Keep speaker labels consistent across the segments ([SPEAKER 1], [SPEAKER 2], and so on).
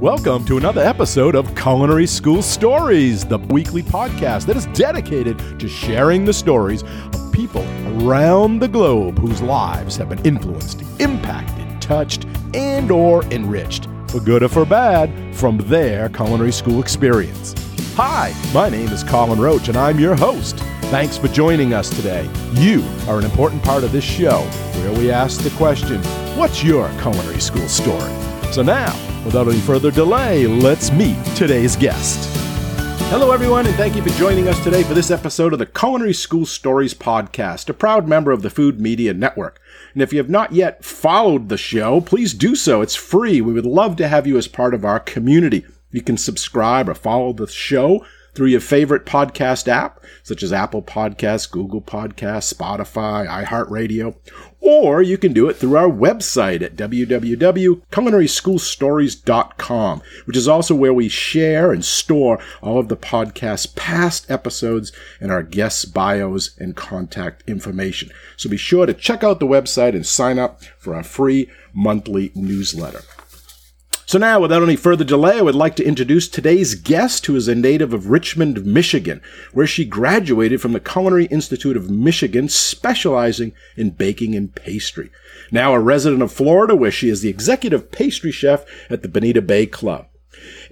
[SPEAKER 1] Welcome to another episode of Culinary School Stories, the weekly podcast that is dedicated to sharing the stories of people around the globe whose lives have been influenced, impacted, touched, and or enriched, for good or for bad, from their culinary school experience. Hi, my name is Colin Roach and I'm your host. Thanks for joining us today. You are an important part of this show where we ask the question, what's your culinary school story? So now, without any further delay, let's meet today's guest. Hello, everyone, and thank you for joining us today for this episode of the Culinary School Stories podcast, a proud member of the Food Media Network. And if you have not yet followed the show, please do so. It's free. We would love to have you as part of our community. You can subscribe or follow the show through your favorite podcast app, such as Apple Podcasts, Google Podcasts, Spotify, iHeartRadio, or you can do it through our website at www.culinaryschoolstories.com, which is also where we share and store all of the podcast's past episodes and our guests' bios and contact information. So be sure to check out the website and sign up for our free monthly newsletter. So now, without any further delay, I would like to introduce today's guest, who is a native of Richmond, Michigan, where she graduated from the Culinary Institute of Michigan, specializing in baking and pastry. Now a resident of Florida, where she is the executive pastry chef at the Bonita Bay Club.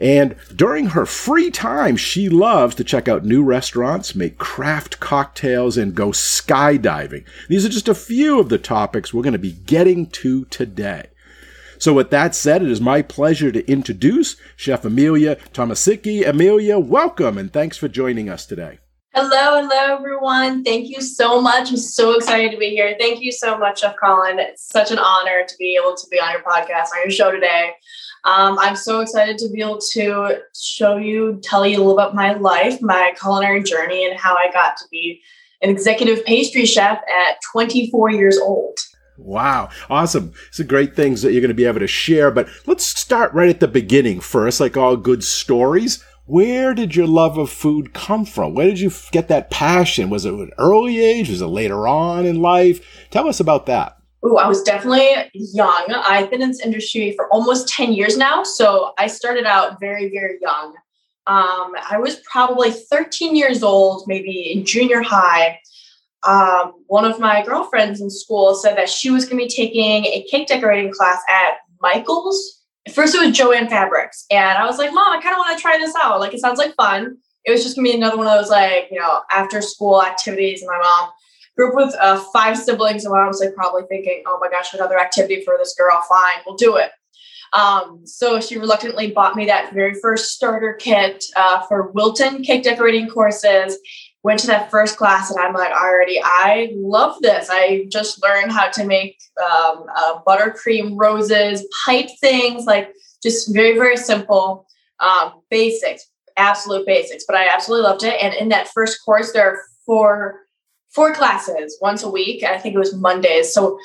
[SPEAKER 1] And during her free time, she loves to check out new restaurants, make craft cocktails, and go skydiving. These are just a few of the topics we're going to be getting to today. So, with that said, it is my pleasure to introduce Chef Amelia Tomasicki. Amelia, welcome and thanks for joining us today.
[SPEAKER 2] Hello, hello, everyone. Thank you so much. I'm so excited to be here. Thank you so much, Chef Colin. It's such an honor to be able to be on your podcast, on your show today. Um, I'm so excited to be able to show you, tell you a little about my life, my culinary journey, and how I got to be an executive pastry chef at 24 years old.
[SPEAKER 1] Wow. Awesome. It's great things that you're going to be able to share. But let's start right at the beginning first, like all good stories. Where did your love of food come from? Where did you get that passion? Was it an early age? Was it later on in life? Tell us about that.
[SPEAKER 2] Ooh, I was definitely young. I've been in this industry for almost 10 years now. So I started out very, very young. Um, I was probably 13 years old, maybe in junior high um, one of my girlfriends in school said that she was going to be taking a cake decorating class at Michael's. first, it was Joann Fabrics, and I was like, "Mom, I kind of want to try this out. Like, it sounds like fun." It was just gonna be another one of those like you know after school activities. And my mom grew up with uh, five siblings, and I was like probably thinking, "Oh my gosh, another activity for this girl. Fine, we'll do it." Um, so she reluctantly bought me that very first starter kit uh, for Wilton cake decorating courses went to that first class and I'm like, already, I love this. I just learned how to make um, uh, buttercream roses, pipe things, like just very, very simple um, basics, absolute basics. But I absolutely loved it. And in that first course, there are four four classes once a week. I think it was Mondays. So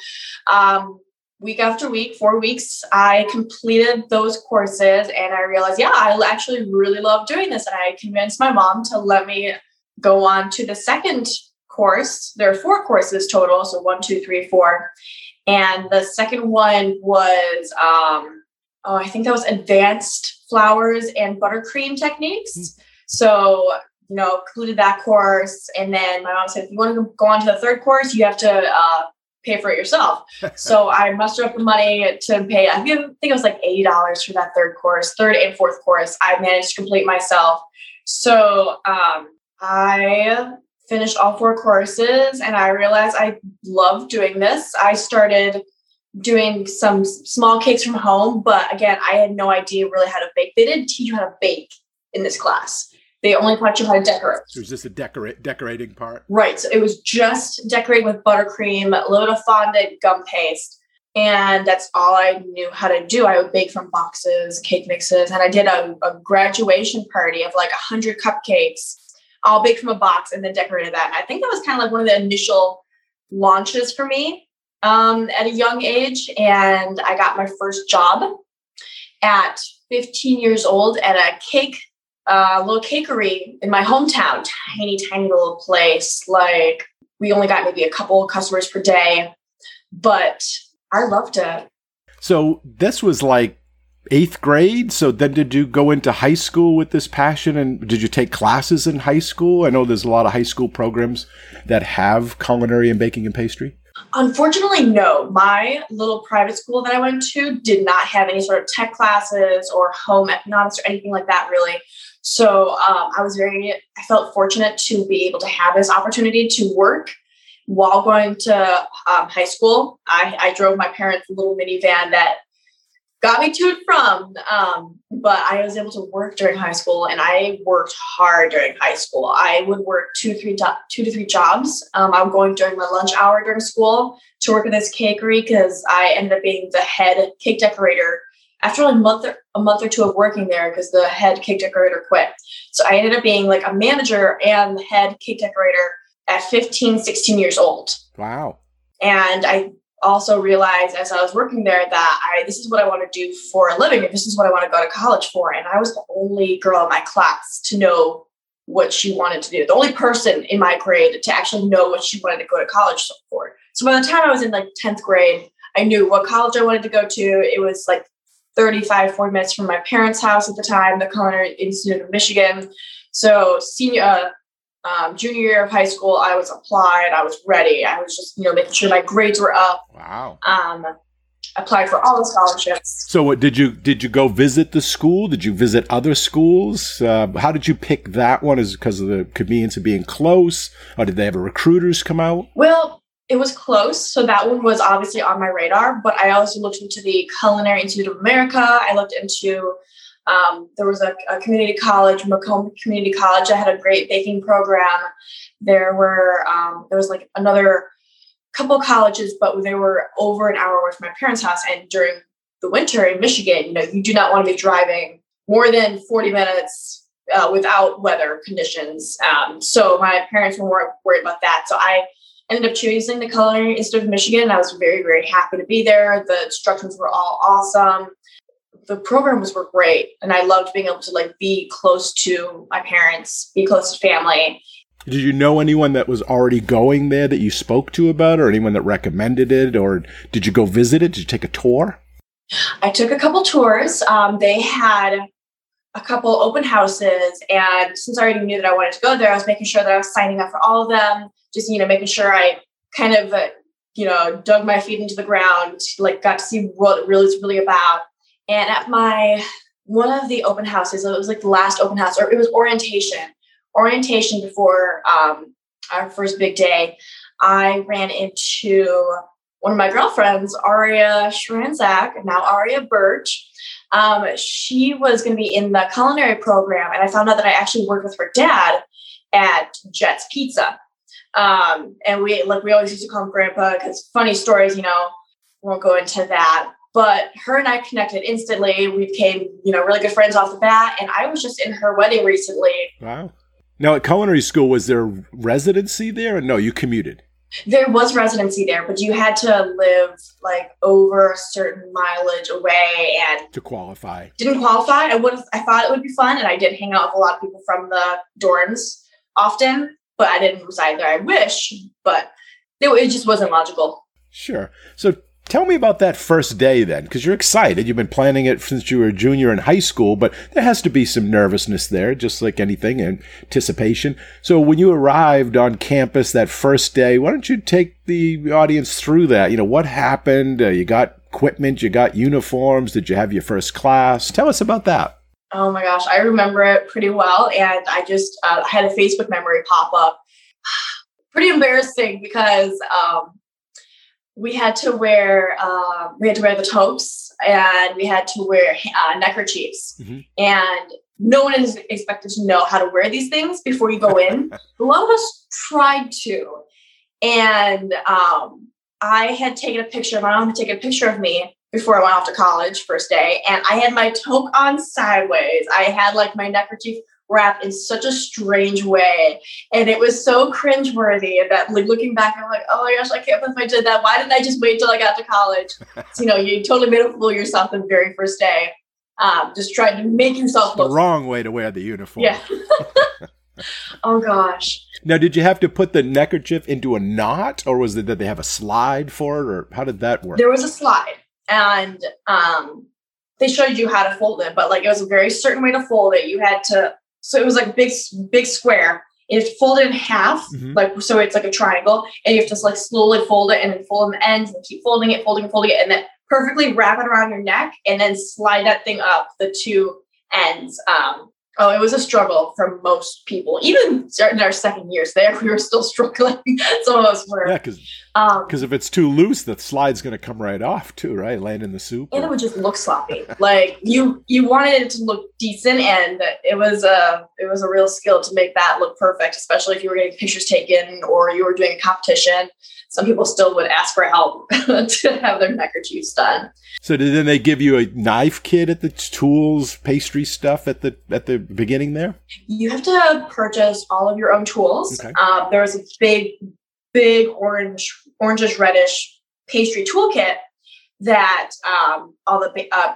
[SPEAKER 2] um, week after week, four weeks, I completed those courses and I realized, yeah, I actually really love doing this. And I convinced my mom to let me go on to the second course. There are four courses total, so one, two, three, four. And the second one was, um, oh, I think that was advanced flowers and buttercream techniques. Mm. So, you know, included that course. And then my mom said, if you want to go on to the third course, you have to uh, pay for it yourself. so I mustered up the money to pay, I think it was like $80 for that third course, third and fourth course. I managed to complete myself. So um, I finished all four courses and I realized I love doing this. I started doing some small cakes from home, but again, I had no idea really how to bake. They didn't teach you how to bake in this class. They only taught you how to decorate.
[SPEAKER 1] So it was just a decorate decorating part?
[SPEAKER 2] Right. So it was just decorating with buttercream, a little bit of fondant, gum paste. And that's all I knew how to do. I would bake from boxes, cake mixes, and I did a, a graduation party of like a hundred cupcakes all baked from a box and then decorated that. And I think that was kind of like one of the initial launches for me um, at a young age. And I got my first job at 15 years old at a cake, uh, little cakery in my hometown, tiny, tiny little place. Like we only got maybe a couple customers per day, but I loved it.
[SPEAKER 1] So this was like eighth grade. So then did you go into high school with this passion and did you take classes in high school? I know there's a lot of high school programs that have culinary and baking and pastry.
[SPEAKER 2] Unfortunately, no. My little private school that I went to did not have any sort of tech classes or home economics or anything like that, really. So um, I was very, I felt fortunate to be able to have this opportunity to work while going to um, high school. I, I drove my parents' little minivan that got me to and from. Um, but I was able to work during high school, and I worked hard during high school. I would work two, three, two to three jobs. Um, I would go during my lunch hour during school to work at this cakery because I ended up being the head cake decorator after a month or, a month or two of working there because the head cake decorator quit. So I ended up being like a manager and the head cake decorator at 15, 16 years old.
[SPEAKER 1] Wow.
[SPEAKER 2] And I also realized as I was working there that I this is what I want to do for a living, and this is what I want to go to college for. And I was the only girl in my class to know what she wanted to do, the only person in my grade to actually know what she wanted to go to college for. So by the time I was in like 10th grade, I knew what college I wanted to go to. It was like 35, 40 minutes from my parents' house at the time, the Culinary Institute of Michigan. So senior uh, um, junior year of high school, I was applied. I was ready. I was just, you know, making sure my grades were up.
[SPEAKER 1] Wow.
[SPEAKER 2] Um, applied for all the scholarships.
[SPEAKER 1] So, what did you did you go visit the school? Did you visit other schools? Uh, how did you pick that one? Is because of the convenience of being close, or did they have recruiters come out?
[SPEAKER 2] Well, it was close, so that one was obviously on my radar. But I also looked into the Culinary Institute of America. I looked into um, there was a, a, community college, Macomb Community College. I had a great baking program. There were um, there was like another couple colleges, but they were over an hour away from my parents' house. And during the winter in Michigan, you know, you do not want to be driving more than forty minutes uh, without weather conditions. Um, so my parents were worried about that. So I ended up choosing the Culinary Institute of Michigan. And I was very, very happy to be there. The instructions were all awesome the programs were great and i loved being able to like be close to my parents be close to family.
[SPEAKER 1] Did you know anyone that was already going there that you spoke to about or anyone that recommended it or did you go visit it? Did you take a tour?
[SPEAKER 2] I took a couple tours. Um, they had a couple open houses and since i already knew that i wanted to go there i was making sure that i was signing up for all of them just you know making sure i kind of uh, you know dug my feet into the ground like got to see what it really is really about and at my one of the open houses, it was like the last open house, or it was orientation, orientation before um, our first big day. I ran into one of my girlfriends, Aria Schranzak, now Aria Birch. Um, she was going to be in the culinary program, and I found out that I actually worked with her dad at Jet's Pizza. Um, and we like we always used to call him Grandpa because funny stories, you know. Won't go into that. But her and I connected instantly. We became, you know, really good friends off the bat. And I was just in her wedding recently.
[SPEAKER 1] Wow. Now at culinary school, was there residency there? Or no, you commuted.
[SPEAKER 2] There was residency there, but you had to live like over a certain mileage away and
[SPEAKER 1] to qualify.
[SPEAKER 2] Didn't qualify. I would I thought it would be fun and I did hang out with a lot of people from the dorms often, but I didn't reside there. I wish, but it, it just wasn't logical.
[SPEAKER 1] Sure. So Tell me about that first day then, because you're excited. You've been planning it since you were a junior in high school, but there has to be some nervousness there, just like anything, anticipation. So when you arrived on campus that first day, why don't you take the audience through that? You know, what happened? Uh, you got equipment, you got uniforms, did you have your first class? Tell us about that.
[SPEAKER 2] Oh my gosh, I remember it pretty well. And I just uh, had a Facebook memory pop up. pretty embarrassing because um, we had to wear uh, we had to wear the toques and we had to wear uh, neckerchiefs. Mm-hmm. and no one is expected to know how to wear these things before you go in. A lot of us tried to. And um, i had taken a picture of my mom had taken a picture of me before i went off to college first day. And i had my toque on sideways. I had like my neckerchief wrapped in such a strange way. And it was so cringeworthy that like looking back, I'm like, oh my gosh, I can't believe I did that. Why didn't I just wait till I got to college? so, you know, you totally made a fool of yourself the very first day. Um, just trying to make yourself
[SPEAKER 1] look the wrong way to wear the uniform.
[SPEAKER 2] Yeah. oh gosh.
[SPEAKER 1] Now, did you have to put the neckerchief into a knot, or was it that they have a slide for it, or how did that work?
[SPEAKER 2] There was a slide, and um, they showed you how to fold it, but like it was a very certain way to fold it. You had to, so it was like big, big square. You have to fold it in half, mm-hmm. like so it's like a triangle, and you have to just like slowly fold it and then fold in the ends and keep folding it, folding, folding it, and then perfectly wrap it around your neck and then slide that thing up the two ends. Um, Oh, it was a struggle for most people. Even in our second years there, we were still struggling. Some of us were.
[SPEAKER 1] Yeah, because um, if it's too loose, the slide's going to come right off too, right? Land in the soup.
[SPEAKER 2] And or... it would just look sloppy. like you, you wanted it to look decent, and it was a it was a real skill to make that look perfect, especially if you were getting pictures taken or you were doing a competition some people still would ask for help to have their neckerchiefs done.
[SPEAKER 1] So then they give you a knife kit at the tools, pastry stuff at the at the beginning there?
[SPEAKER 2] You have to purchase all of your own tools. Okay. Um, there was a big, big orange, orangish reddish pastry toolkit that um, all the uh,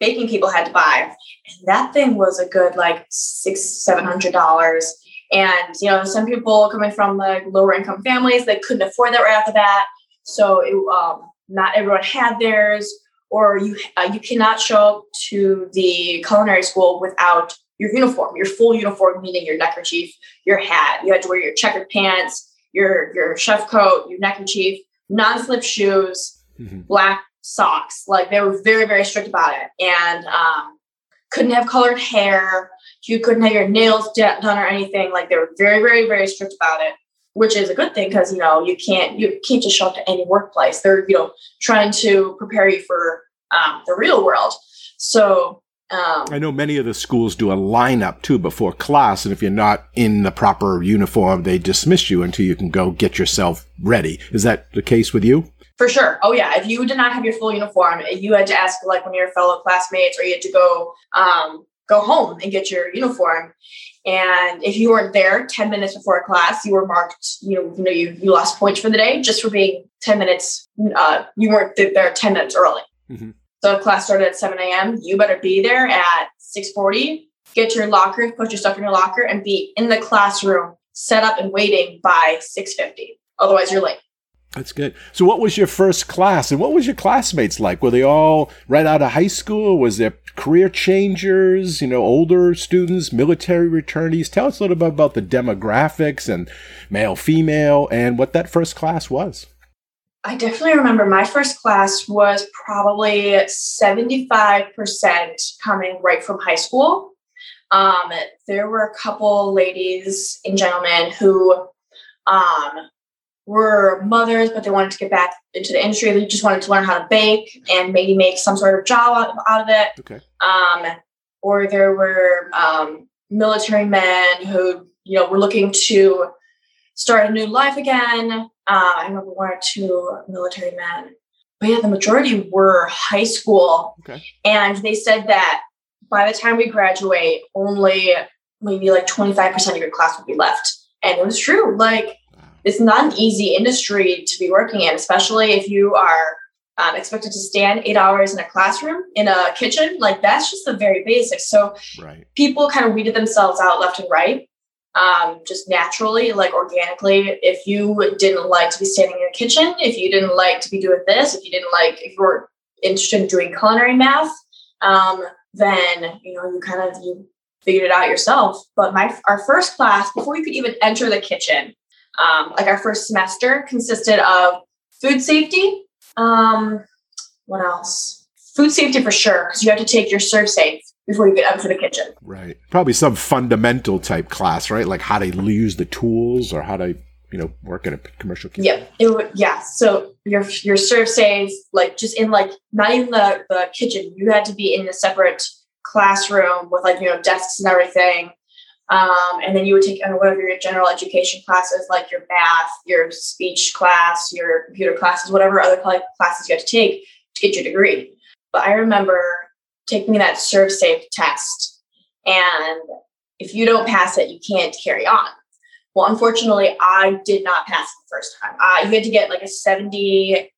[SPEAKER 2] baking people had to buy, and that thing was a good like six, seven hundred dollars and you know, some people coming from like lower income families, they couldn't afford that right off the bat. So it, um, not everyone had theirs, or you uh, you cannot show up to the culinary school without your uniform, your full uniform, meaning your neckerchief, your hat. You had to wear your checkered pants, your your chef coat, your neckerchief, non-slip shoes, mm-hmm. black socks. Like they were very very strict about it, and um, couldn't have colored hair you couldn't have your nails done or anything. Like they were very, very, very strict about it, which is a good thing because you know you can't you can't just show up to any workplace. They're you know trying to prepare you for um, the real world. So um,
[SPEAKER 1] I know many of the schools do a lineup too before class, and if you're not in the proper uniform, they dismiss you until you can go get yourself ready. Is that the case with you?
[SPEAKER 2] For sure. Oh yeah. If you did not have your full uniform, you had to ask like one of your fellow classmates, or you had to go um, go home and get your uniform. And if you weren't there 10 minutes before class, you were marked, you know, you know, you, you lost points for the day just for being 10 minutes, uh, you weren't there 10 minutes early. Mm-hmm. So if class started at 7 a.m., you better be there at 640, get your locker, put your stuff in your locker and be in the classroom set up and waiting by 650. Otherwise you're late.
[SPEAKER 1] That's good. So, what was your first class, and what was your classmates like? Were they all right out of high school? Was there career changers? You know, older students, military returnees? Tell us a little bit about the demographics and male, female, and what that first class was.
[SPEAKER 2] I definitely remember my first class was probably seventy-five percent coming right from high school. Um, there were a couple ladies and gentlemen who um, were mothers, but they wanted to get back into the industry. They just wanted to learn how to bake and maybe make some sort of job out, of it. Okay. Um, or there were um, military men who, you know, were looking to start a new life again. Uh, I remember one or two military men. But yeah, the majority were high school. Okay. And they said that by the time we graduate, only maybe like 25% of your class would be left. And it was true. Like, it's not an easy industry to be working in, especially if you are um, expected to stand eight hours in a classroom in a kitchen. Like that's just the very basics. So right. people kind of weeded themselves out left and right, um, just naturally, like organically. If you didn't like to be standing in a kitchen, if you didn't like to be doing this, if you didn't like, if you were interested in doing culinary math, um, then you know you kind of you figured it out yourself. But my our first class, before you could even enter the kitchen, um, like our first semester consisted of food safety. Um, what else? Food safety for sure, because you have to take your ServSafe before you get up to the kitchen.
[SPEAKER 1] Right. Probably some fundamental type class, right? Like how to use the tools or how to, you know, work in a commercial kitchen.
[SPEAKER 2] Yeah. It would, yeah. So your your ServSafe, like just in like not even the, the kitchen, you had to be in a separate classroom with like, you know, desks and everything. Um, and then you would take of your general education classes, like your math, your speech class, your computer classes, whatever other classes you had to take to get your degree. But I remember taking that ServSafe test, and if you don't pass it, you can't carry on. Well, unfortunately, I did not pass the first time. Uh, you had to get like a 70,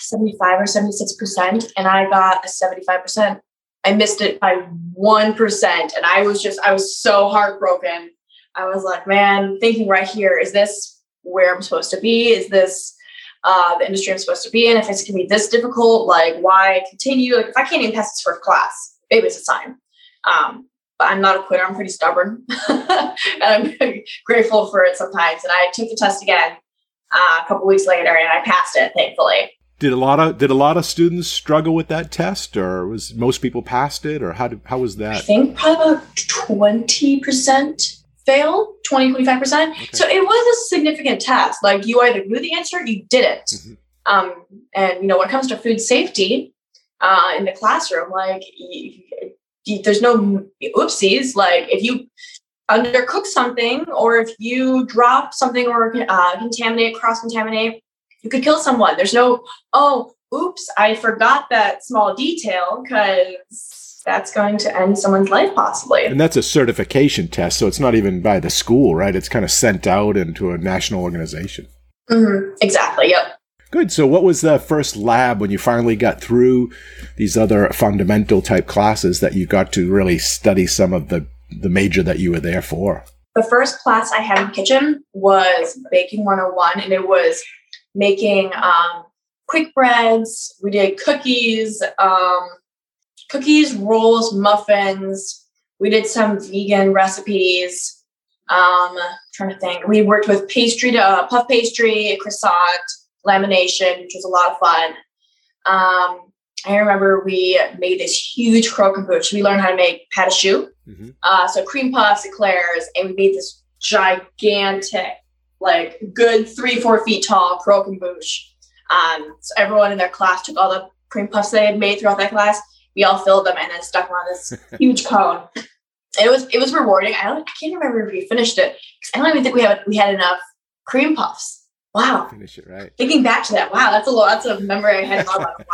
[SPEAKER 2] 75 or 76%, and I got a 75%. I missed it by 1%. And I was just, I was so heartbroken. I was like, man, thinking right here, is this where I'm supposed to be? Is this, uh, the industry I'm supposed to be in. If it's going to be this difficult, like why continue? Like if I can't even pass this first class, maybe it's a sign. Um, but I'm not a quitter. I'm pretty stubborn, and I'm grateful for it sometimes. And I took the test again uh, a couple weeks later, and I passed it, thankfully.
[SPEAKER 1] Did a lot of did a lot of students struggle with that test, or was most people passed it, or how did, how was that?
[SPEAKER 2] I think probably about twenty percent failed, 20, 25 percent. Okay. So it was a significant test. Like you either knew the answer, you didn't. Mm-hmm. Um, and you know when it comes to food safety uh, in the classroom, like you, you, there's no oopsies. Like if you undercook something, or if you drop something or uh, contaminate, cross contaminate you could kill someone. There's no, oh, oops, I forgot that small detail because that's going to end someone's life possibly.
[SPEAKER 1] And that's a certification test, so it's not even by the school, right? It's kind of sent out into a national organization.
[SPEAKER 2] Mm-hmm. Exactly. Yep.
[SPEAKER 1] Good. So, what was the first lab when you finally got through these other fundamental type classes that you got to really study some of the the major that you were there for?
[SPEAKER 2] The first class I had in kitchen was Baking 101, and it was making um, quick breads. We did cookies, um, cookies, rolls, muffins. We did some vegan recipes. Um, trying to think. We worked with pastry, to, uh, puff pastry, croissant, lamination, which was a lot of fun. Um, I remember we made this huge croquembouche. We learned how to make pâte à choux. Mm-hmm. Uh, so cream puffs, eclairs, and we made this gigantic like good three, four feet tall croquembouche. Um, so everyone in their class took all the cream puffs they had made throughout that class. We all filled them and then stuck them on this huge cone. It was it was rewarding. I don't I can't remember if we finished it because I don't even think we have we had enough cream puffs. Wow.
[SPEAKER 1] Finish it right.
[SPEAKER 2] Thinking back to that, wow, that's a lot. That's a memory I thought about a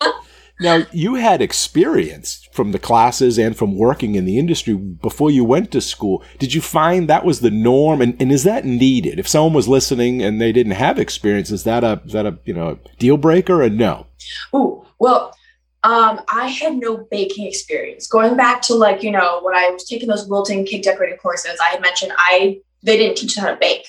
[SPEAKER 2] while.
[SPEAKER 1] Now, you had experience from the classes and from working in the industry before you went to school. Did you find that was the norm? And, and is that needed? If someone was listening and they didn't have experience, is that a, is that a, you know, deal breaker or no?
[SPEAKER 2] Oh, well, um, I had no baking experience. Going back to like, you know, when I was taking those Wilton cake decorating courses, I had mentioned I, they didn't teach us how to bake.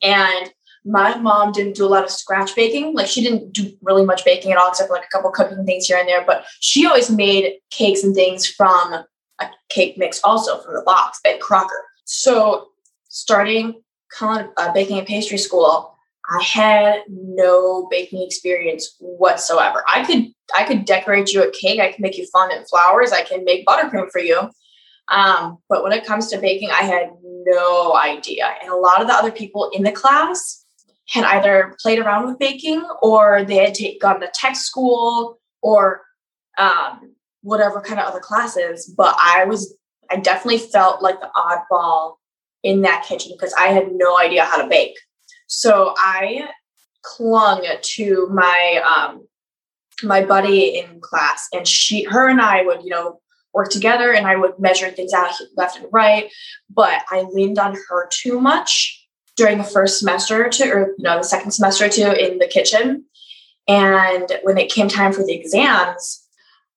[SPEAKER 2] And my mom didn't do a lot of scratch baking. Like she didn't do really much baking at all, except for like a couple cooking things here and there. But she always made cakes and things from a cake mix, also from the box, Betty Crocker. So starting uh, baking and pastry school, I had no baking experience whatsoever. I could I could decorate you a cake. I can make you fondant flowers. I can make buttercream for you. Um, but when it comes to baking, I had no idea. And a lot of the other people in the class had either played around with baking or they had take, gone to tech school or um, whatever kind of other classes. But I was, I definitely felt like the oddball in that kitchen because I had no idea how to bake. So I clung to my um, my buddy in class, and she, her, and I would, you know, work together, and I would measure things out left and right. But I leaned on her too much during the first semester or two, or you know, the second semester or two in the kitchen. And when it came time for the exams,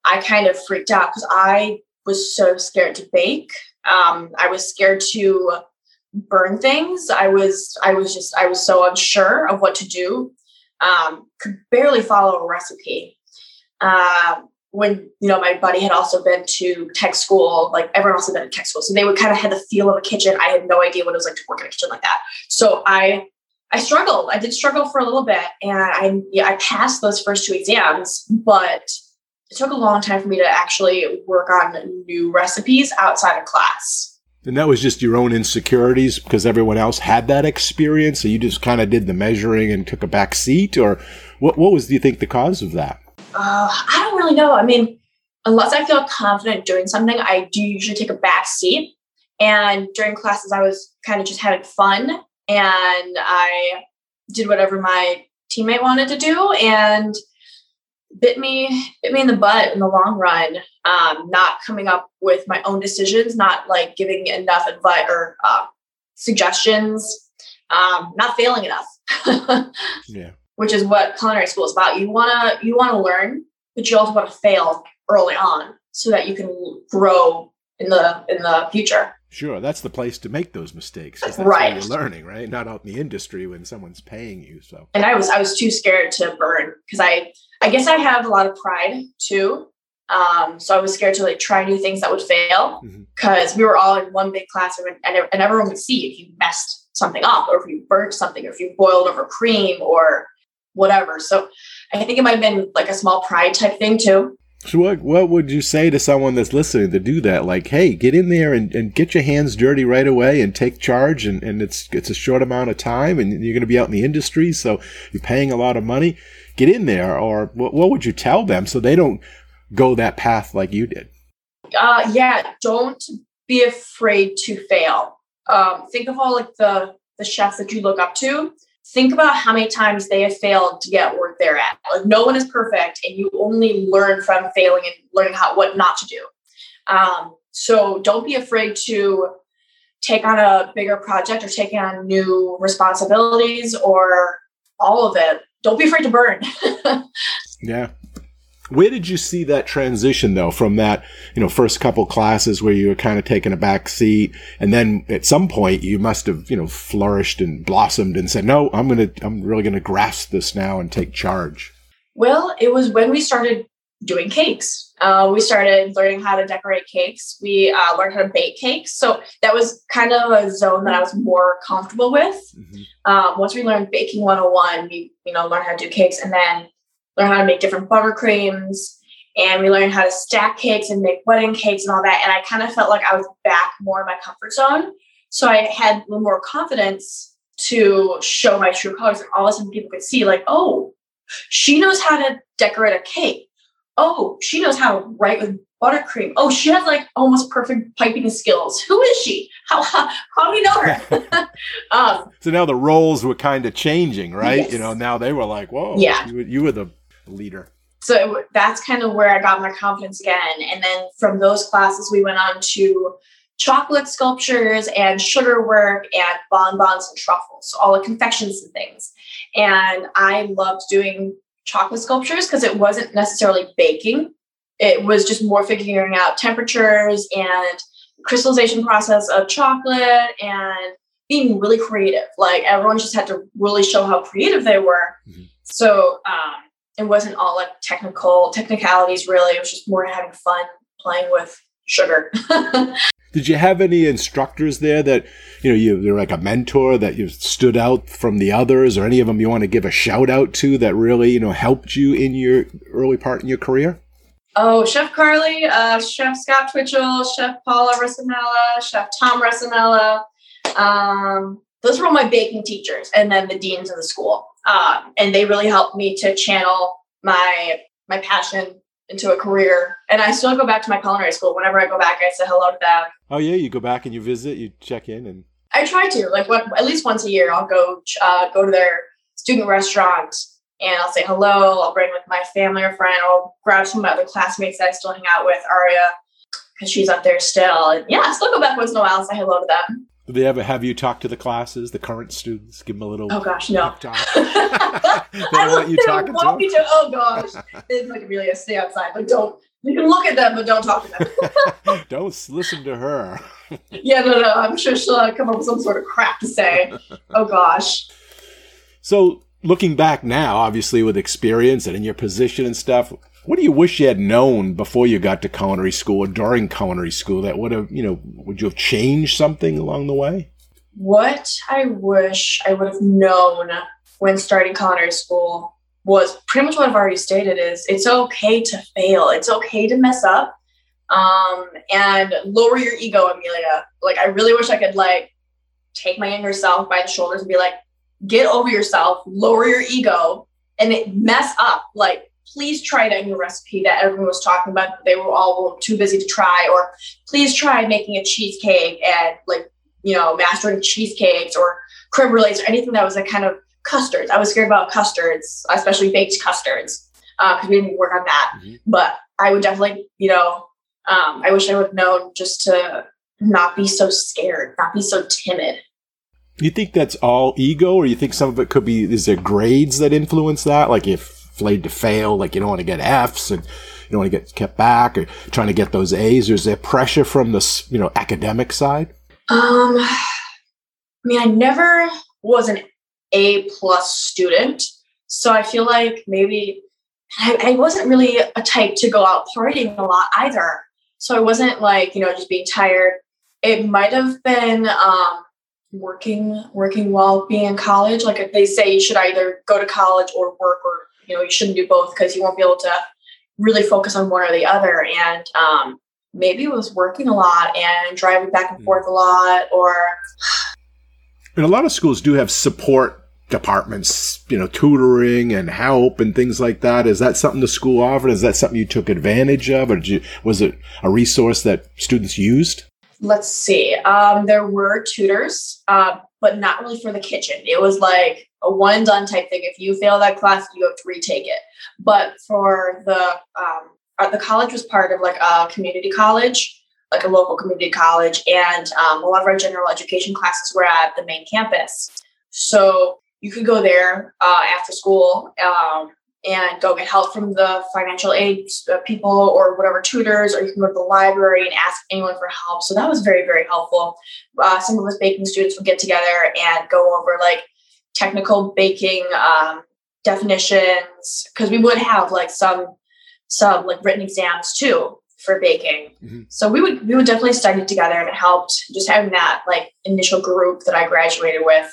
[SPEAKER 2] I kind of freaked out because I was so scared to bake. Um, I was scared to burn things. I was, I was just, I was so unsure of what to do. Um, could barely follow a recipe. Uh, when you know my buddy had also been to tech school like everyone else had been to tech school. So they would kind of had the feel of a kitchen. I had no idea what it was like to work in a kitchen like that. So i i struggled. I did struggle for a little bit and i yeah i passed those first two exams but it took a long time for me to actually work on new recipes outside of class.
[SPEAKER 1] And that was just your own insecurities because everyone else had that experience? So you just kind of did the measuring and took a back seat or what, what was do you think the cause of that
[SPEAKER 2] uh, I don't really know. I mean, unless I feel confident doing something, I do usually take a back seat. And during classes, I was kind of just having fun and I did whatever my teammate wanted to do and bit me bit me in the butt in the long run um, not coming up with my own decisions not like giving enough advice or uh, suggestions um, not failing enough
[SPEAKER 1] yeah
[SPEAKER 2] which is what culinary school is about. You wanna you wanna learn, but you also want to fail early on so that you can grow in the in the future.
[SPEAKER 1] Sure, that's the place to make those mistakes. That's
[SPEAKER 2] right.
[SPEAKER 1] you're learning, right? Not out in the industry when someone's paying you. So.
[SPEAKER 2] And I was I was too scared to burn because I I guess I have a lot of pride too. Um, so I was scared to like try new things that would fail because mm-hmm. we were all in one big classroom and, and everyone would see if you messed something up or if you burnt something or if you boiled over cream or whatever. So I think it might have been like a small pride type thing too.
[SPEAKER 1] So what what would you say to someone that's listening to do that? Like, hey, get in there and, and get your hands dirty right away and take charge and, and it's it's a short amount of time and you're gonna be out in the industry, so you're paying a lot of money. Get in there or what, what would you tell them so they don't go that path like you did?
[SPEAKER 2] Uh yeah, don't be afraid to fail. Um, think of all like the the chefs that you look up to think about how many times they have failed to get where they're at. Like no one is perfect, and you only learn from failing and learning how what not to do. Um, so don't be afraid to take on a bigger project or taking on new responsibilities or all of it. Don't be afraid to burn.
[SPEAKER 1] yeah, where did you see that transition though from that, you know, first couple classes where you were kind of taking a back seat and then at some point you must have, you know, flourished and blossomed and said, no, I'm going to, I'm really going to grasp this now and take charge?
[SPEAKER 2] Well, it was when we started doing cakes. Uh, we started learning how to decorate cakes. We uh, learned how to bake cakes. So that was kind of a zone that I was more comfortable with. Mm-hmm. Um, once we learned baking 101, we, you know, learned how to do cakes and then learn how to make different buttercreams and we learned how to stack cakes and make wedding cakes and all that. And I kind of felt like I was back more in my comfort zone. So I had a little more confidence to show my true colors. And all of a sudden people could see, like, oh, she knows how to decorate a cake. Oh, she knows how to write with buttercream. Oh, she has like almost perfect piping skills. Who is she? How how, how do we know her?
[SPEAKER 1] um, so now the roles were kind of changing, right? Yes. You know, now they were like, whoa,
[SPEAKER 2] yeah,
[SPEAKER 1] you, you were the leader.
[SPEAKER 2] So that's kind of where I got my confidence again. And then from those classes, we went on to chocolate sculptures and sugar work and bonbons and truffles, so all the confections and things. And I loved doing chocolate sculptures because it wasn't necessarily baking. It was just more figuring out temperatures and crystallization process of chocolate and being really creative. Like everyone just had to really show how creative they were. Mm-hmm. So um, it wasn't all like technical technicalities really. It was just more having fun playing with sugar.
[SPEAKER 1] Did you have any instructors there that you know you they're like a mentor that you stood out from the others or any of them you want to give a shout out to that really you know helped you in your early part in your career?
[SPEAKER 2] Oh chef carly uh, chef scott twitchell chef paula Resamella, chef tom Resamella. Um, those were all my baking teachers and then the deans of the school um, and they really helped me to channel my my passion into a career. And I still go back to my culinary school. Whenever I go back, I say hello to them.
[SPEAKER 1] Oh yeah, you go back and you visit, you check in, and
[SPEAKER 2] I try to like what at least once a year. I'll go uh, go to their student restaurant and I'll say hello. I'll bring with my family or friend. I'll grab some of my other classmates that I still hang out with, Aria, because she's up there still. And yeah, I still go back once in a while and say hello to them.
[SPEAKER 1] Do they ever have you talk to the classes, the current students? Give them a little.
[SPEAKER 2] Oh gosh, no.
[SPEAKER 1] Talk. they don't want you talking to them.
[SPEAKER 2] To, oh gosh, it's like really a stay outside, but don't. You can look at them, but don't talk to
[SPEAKER 1] them. don't listen to her.
[SPEAKER 2] yeah, no, no. I'm sure she'll uh, come up with some sort of crap to say. Oh gosh.
[SPEAKER 1] So looking back now, obviously with experience and in your position and stuff, what do you wish you had known before you got to culinary school or during culinary school that would have, you know, would you have changed something along the way?
[SPEAKER 2] What I wish I would have known when starting culinary school was pretty much what I've already stated is it's okay to fail. It's okay to mess up. Um, and lower your ego, Amelia. Like I really wish I could like take my younger self by the shoulders and be like, get over yourself, lower your ego, and mess up. Like please try that new recipe that everyone was talking about. They were all too busy to try, or please try making a cheesecake and like, you know, mastering cheesecakes or creme brulees or anything that was a kind of custards. I was scared about custards, especially baked custards, because uh, we didn't work on that. Mm-hmm. But I would definitely, you know, um, I wish I would have known just to not be so scared, not be so timid.
[SPEAKER 1] You think that's all ego, or you think some of it could be? Is there grades that influence that? Like if afraid to fail, like you don't want to get Fs and you don't want to get kept back or trying to get those A's? Is there pressure from the, you know, academic side?
[SPEAKER 2] Um, I mean, I never was an A plus student, so I feel like maybe I, I wasn't really a type to go out partying a lot either. So I wasn't like you know just being tired. It might have been um, working working while being in college. Like they say you should either go to college or work, or you know you shouldn't do both because you won't be able to really focus on one or the other. And um, maybe it was working a lot and driving back and hmm. forth a lot, or.
[SPEAKER 1] And a lot of schools do have support departments, you know, tutoring and help and things like that. Is that something the school offered? Is that something you took advantage of, or you, was it a resource that students used?
[SPEAKER 2] Let's see. Um, there were tutors, uh, but not really for the kitchen. It was like a one and done type thing. If you fail that class, you have to retake it. But for the um, uh, the college was part of like a community college, like a local community college, and um, a lot of our general education classes were at the main campus. So you could go there uh, after school um, and go get help from the financial aid uh, people or whatever tutors, or you can go to the library and ask anyone for help. So that was very, very helpful. Uh, some of us baking students would get together and go over like technical baking um, definitions because we would have like some some like written exams too for baking. Mm-hmm. So we would we would definitely study together and it helped just having that like initial group that I graduated with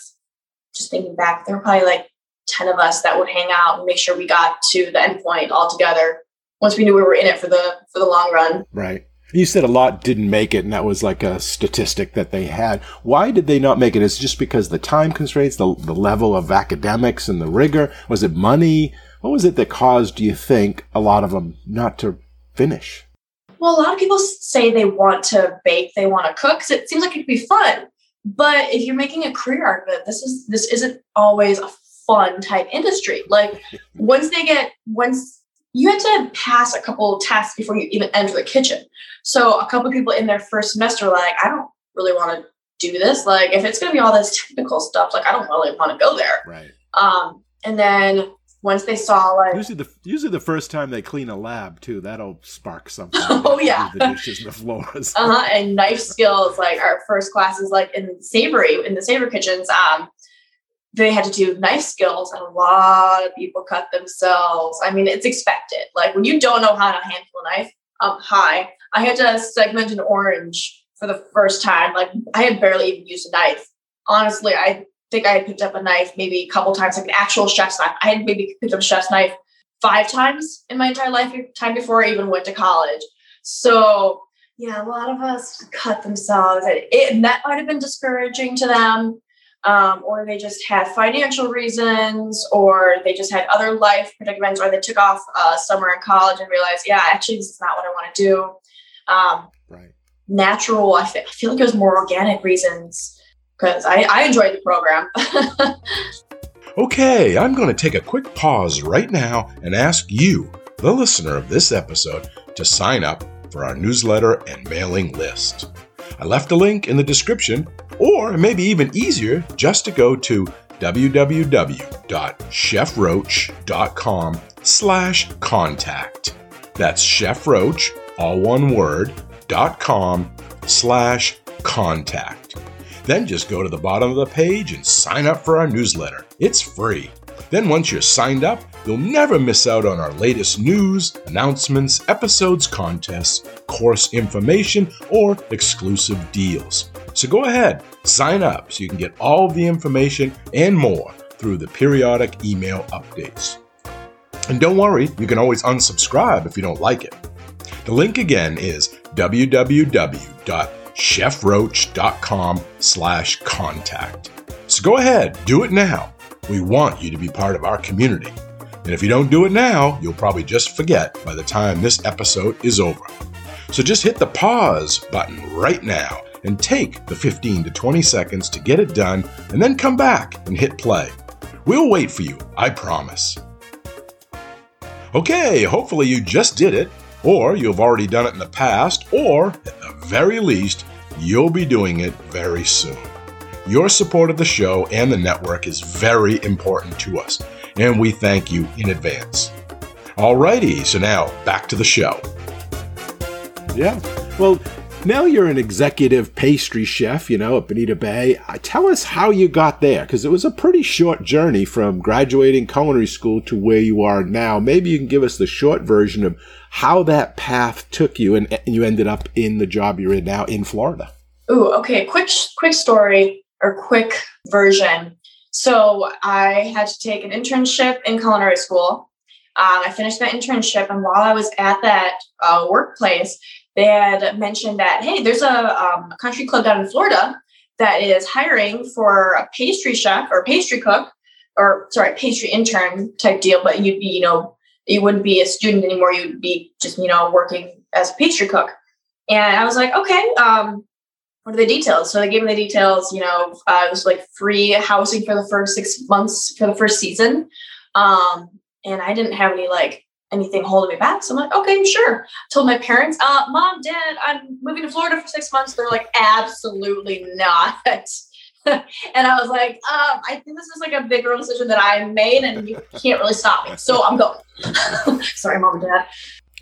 [SPEAKER 2] just thinking back, there were probably like 10 of us that would hang out and make sure we got to the end point all together once we knew we were in it for the for the long run.
[SPEAKER 1] Right. You said a lot didn't make it, and that was like a statistic that they had. Why did they not make it? Is it just because the time constraints, the, the level of academics and the rigor? Was it money? What was it that caused, do you think, a lot of them not to finish?
[SPEAKER 2] Well, a lot of people say they want to bake, they want to cook, because it seems like it could be fun. But if you're making a career out of it, this is this isn't always a fun type industry. Like once they get once you had to pass a couple tests before you even enter the kitchen. So a couple people in their first semester like, I don't really want to do this. Like if it's gonna be all this technical stuff, like I don't really want to go there.
[SPEAKER 1] Right.
[SPEAKER 2] Um, and then once they saw like
[SPEAKER 1] usually the usually the first time they clean a lab too, that'll spark something.
[SPEAKER 2] Oh yeah,
[SPEAKER 1] the dishes and the floors.
[SPEAKER 2] uh huh. And knife skills, like our first classes, like in savory in the savor kitchens, um, they had to do knife skills, and a lot of people cut themselves. I mean, it's expected. Like when you don't know how to handle a knife, um, hi, I had to segment an orange for the first time. Like I had barely even used a knife. Honestly, I think I had picked up a knife maybe a couple times, like an actual chef's knife. I had maybe picked up a chef's knife five times in my entire life time before I even went to college. So yeah, a lot of us cut themselves. It, it that might have been discouraging to them. Um, or they just had financial reasons, or they just had other life predicaments, or they took off uh, summer in college and realized, yeah, actually, this is not what I want to do. Um,
[SPEAKER 1] right.
[SPEAKER 2] Natural, I, f- I feel like it was more organic reasons because I, I enjoyed the program.
[SPEAKER 1] okay, I'm going to take a quick pause right now and ask you, the listener of this episode, to sign up for our newsletter and mailing list. I left a link in the description, or maybe even easier, just to go to www.chefroach.com slash contact. That's Chef Roach, all one word, dot com slash contact. Then just go to the bottom of the page and sign up for our newsletter. It's free. Then, once you're signed up, you'll never miss out on our latest news, announcements, episodes, contests, course information, or exclusive deals. So go ahead, sign up so you can get all the information and more through the periodic email updates. And don't worry, you can always unsubscribe if you don't like it. The link again is www chefroach.com slash contact. So go ahead, do it now. We want you to be part of our community. And if you don't do it now, you'll probably just forget by the time this episode is over. So just hit the pause button right now and take the 15 to 20 seconds to get it done and then come back and hit play. We'll wait for you, I promise. Okay, hopefully you just did it, or you've already done it in the past, or at the very least, you'll be doing it very soon. Your support of the show and the network is very important to us, and we thank you in advance. Alrighty, so now back to the show. Yeah, well, Now you're an executive pastry chef, you know, at Bonita Bay. Uh, tell us how you got there, because it was a pretty short journey from graduating culinary school to where you are now. Maybe you can give us the short version of how that path took you and, and you ended up in the job you're in now in Florida.
[SPEAKER 2] Ooh, okay. Quick, quick story or quick version. So I had to take an internship in culinary school. Um, I finished that internship, and while I was at that uh, workplace, they had mentioned that hey, there's a, um, a country club down in Florida that is hiring for a pastry chef or pastry cook, or sorry, pastry intern type deal. But you'd be, you know, you wouldn't be a student anymore. You'd be just, you know, working as a pastry cook. And I was like, okay, um, what are the details? So they gave me the details. You know, uh, it was like free housing for the first six months for the first season. Um, and I didn't have any like anything holding me back. So I'm like, okay, sure. Told my parents, uh, mom, dad, I'm moving to Florida for six months. They're like, absolutely not. and I was like, um, I think this is like a big decision that I made and you can't really stop me. So I'm going. Sorry, mom and dad.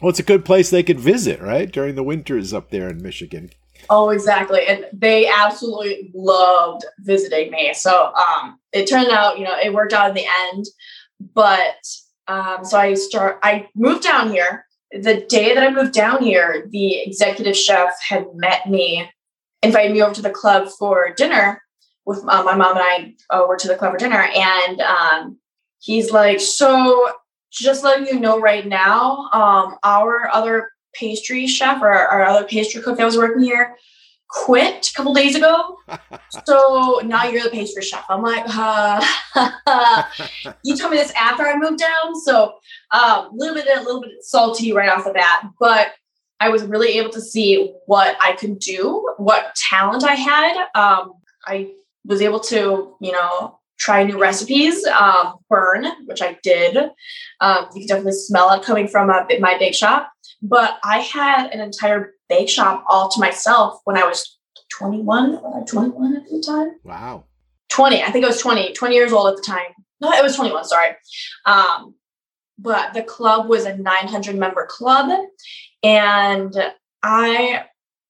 [SPEAKER 1] Well, it's a good place they could visit, right? During the winters up there in Michigan.
[SPEAKER 2] Oh, exactly. And they absolutely loved visiting me. So um, it turned out, you know, it worked out in the end. But um, so I start. I moved down here. The day that I moved down here, the executive chef had met me, invited me over to the club for dinner. With uh, my mom and I over to the club for dinner, and um, he's like, "So, just letting you know right now, um, our other pastry chef or our other pastry cook that was working here quit a couple days ago. so now you're the pastry chef. I'm like, uh, you told me this after I moved down. So a um, little bit, a little bit salty right off the bat, but I was really able to see what I could do, what talent I had. Um, I was able to, you know, try new recipes, um, burn, which I did. Um, you can definitely smell it coming from a, my bake shop. But I had an entire bake shop all to myself when I was 21, 21 at the time.
[SPEAKER 1] Wow.
[SPEAKER 2] 20. I think I was 20, 20 years old at the time. No, it was 21, sorry. Um, but the club was a 900 member club. And I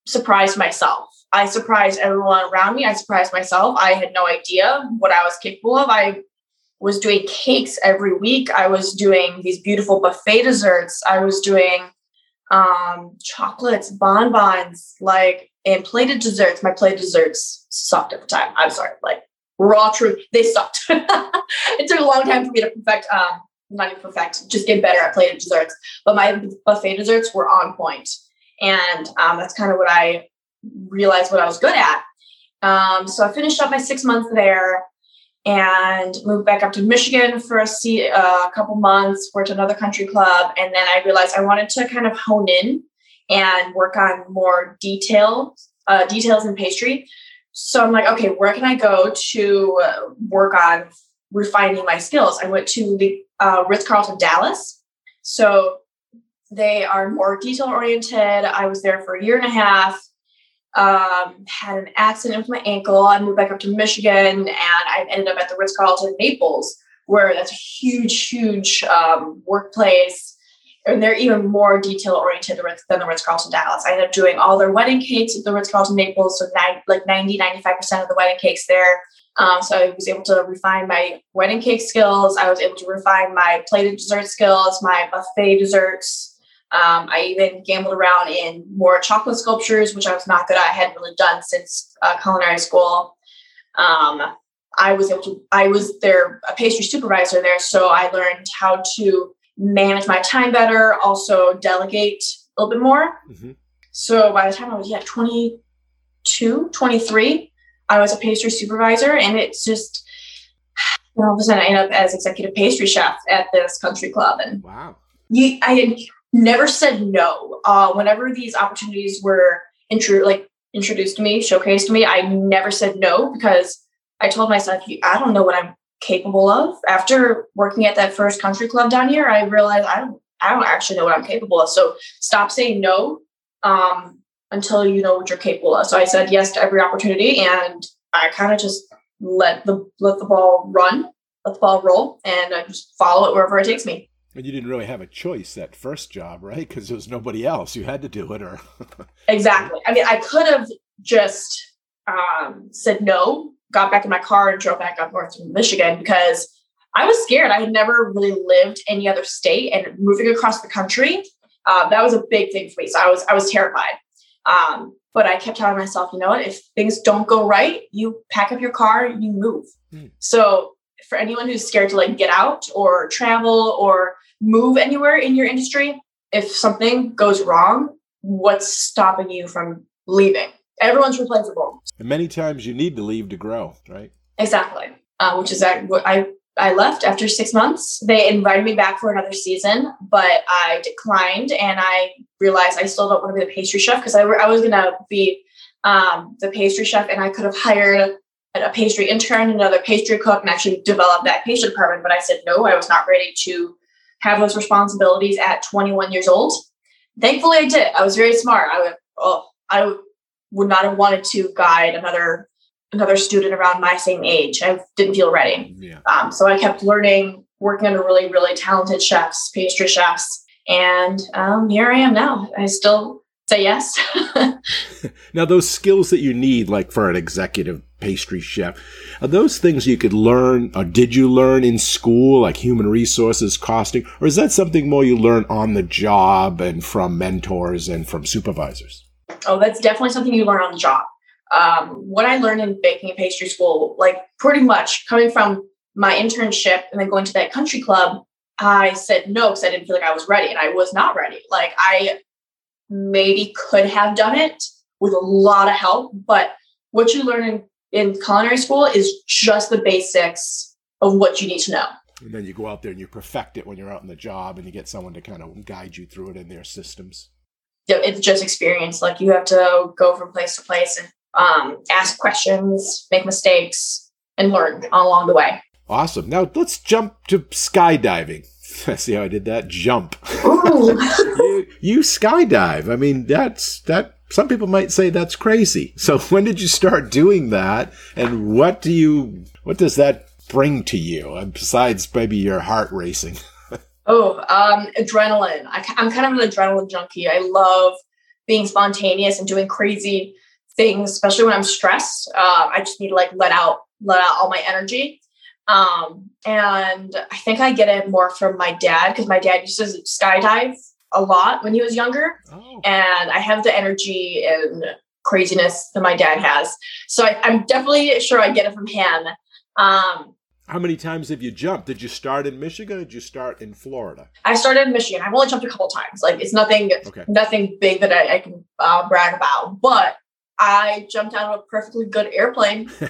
[SPEAKER 2] surprised myself. I surprised everyone around me. I surprised myself. I had no idea what I was capable of. I was doing cakes every week. I was doing these beautiful buffet desserts. I was doing um, chocolates, bonbons, like, and plated desserts. My plated desserts sucked at the time. I'm sorry, like raw truth, they sucked. it took a long time for me to perfect, um, not even perfect, just get better at plated desserts. But my buffet desserts were on point. And um, that's kind of what I realized what I was good at. Um, so I finished up my six months there and moved back up to Michigan for a, uh, a couple months, worked at another country club, and then I realized I wanted to kind of hone in and work on more detail uh, details in pastry. So I'm like, okay, where can I go to work on refining my skills? I went to the uh, Ritz Carlton Dallas. So they are more detail oriented. I was there for a year and a half um, had an accident with my ankle. I moved back up to Michigan and I ended up at the Ritz Carlton Naples, where that's a huge, huge um, workplace. And they're even more detail oriented than the Ritz Carlton Dallas. I ended up doing all their wedding cakes at the Ritz Carlton Naples. So, like 90, 95% of the wedding cakes there. Um, so, I was able to refine my wedding cake skills. I was able to refine my plated dessert skills, my buffet desserts. Um, I even gambled around in more chocolate sculptures, which I was not good at. I hadn't really done since uh, culinary school. Um, I was able to, I was their a pastry supervisor there. So I learned how to manage my time better, also delegate a little bit more. Mm-hmm. So by the time I was, yeah, 22, 23, I was a pastry supervisor. And it's just, all of a sudden I ended up as executive pastry chef at this country club. And
[SPEAKER 1] wow.
[SPEAKER 2] You, I had never said no. Uh, whenever these opportunities were intro- like introduced to me, showcased to me, I never said no because I told myself, I don't know what I'm capable of. After working at that first country club down here, I realized I don't, I don't actually know what I'm capable of. So stop saying no um, until you know what you're capable of. So I said yes to every opportunity, and I kind of just let the let the ball run, let the ball roll, and I just follow it wherever it takes me.
[SPEAKER 1] And you didn't really have a choice that first job, right? Because there was nobody else. You had to do it, or
[SPEAKER 2] exactly. I mean, I could have just um, said no, got back in my car, and drove back up north to Michigan because I was scared. I had never really lived any other state, and moving across the country, uh, that was a big thing for me. So I was I was terrified. Um, but I kept telling myself, you know what? If things don't go right, you pack up your car, you move. Mm. So for anyone who's scared to like get out or travel or move anywhere in your industry, if something goes wrong, what's stopping you from leaving? Everyone's replaceable.
[SPEAKER 1] And many times you need to leave to grow, right?
[SPEAKER 2] Exactly. Uh, which is what I I left after six months. They invited me back for another season, but I declined and I realized I still don't want to be the pastry chef because I, I was going to be um, the pastry chef and I could have hired a pastry intern, another pastry cook, and actually developed that pastry department. But I said no, I was not ready to have those responsibilities at 21 years old. Thankfully, I did. I was very smart. I would, oh, I would not have wanted to guide another another student around my same age. I didn't feel ready. Yeah. Um, so I kept learning, working under really, really talented chefs, pastry chefs. And um, here I am now. I still say yes.
[SPEAKER 1] now, those skills that you need, like for an executive pastry chef, are those things you could learn, or did you learn in school, like human resources, costing, or is that something more you learn on the job and from mentors and from supervisors?
[SPEAKER 2] Oh, that's definitely something you learn on the job um, what I learned in baking and pastry school, like pretty much coming from my internship and then going to that country club, I said no because I didn't feel like I was ready and I was not ready. Like I maybe could have done it with a lot of help, but what you learn in, in culinary school is just the basics of what you need to know.
[SPEAKER 1] And then you go out there and you perfect it when you're out in the job and you get someone to kind of guide you through it in their systems.
[SPEAKER 2] Yeah, it's just experience. Like you have to go from place to place and um, ask questions, make mistakes, and learn along the way.
[SPEAKER 1] Awesome. Now let's jump to skydiving. See how I did that? Jump. you, you skydive. I mean, that's that. Some people might say that's crazy. So when did you start doing that, and what do you? What does that bring to you? Besides maybe your heart racing.
[SPEAKER 2] oh, um, adrenaline. I, I'm kind of an adrenaline junkie. I love being spontaneous and doing crazy things, especially when I'm stressed. Uh, I just need to like let out, let out all my energy. Um, and I think I get it more from my dad because my dad used to skydive a lot when he was younger. Oh. And I have the energy and craziness that my dad has. So I, am definitely sure I get it from him. Um,
[SPEAKER 1] how many times have you jumped? Did you start in Michigan or did you start in Florida?
[SPEAKER 2] I started in Michigan. I've only jumped a couple times. Like it's nothing, okay. nothing big that I, I can uh, brag about. But I jumped out of a perfectly good airplane.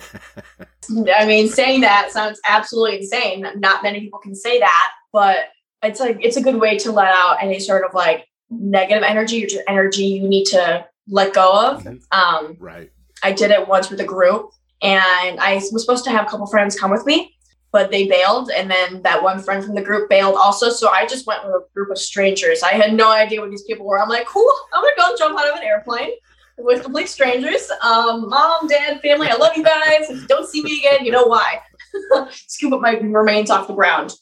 [SPEAKER 2] I mean, saying that sounds absolutely insane. Not many people can say that, but it's like it's a good way to let out any sort of like negative energy or just energy you need to let go of.
[SPEAKER 1] Um, right.
[SPEAKER 2] I did it once with a group, and I was supposed to have a couple friends come with me, but they bailed, and then that one friend from the group bailed also. So I just went with a group of strangers. I had no idea what these people were. I'm like, cool, I'm gonna go jump out of an airplane with complete strangers. Um, mom, dad, family, I love you guys. If you don't see me again, you know why. Scoop up my remains off the ground.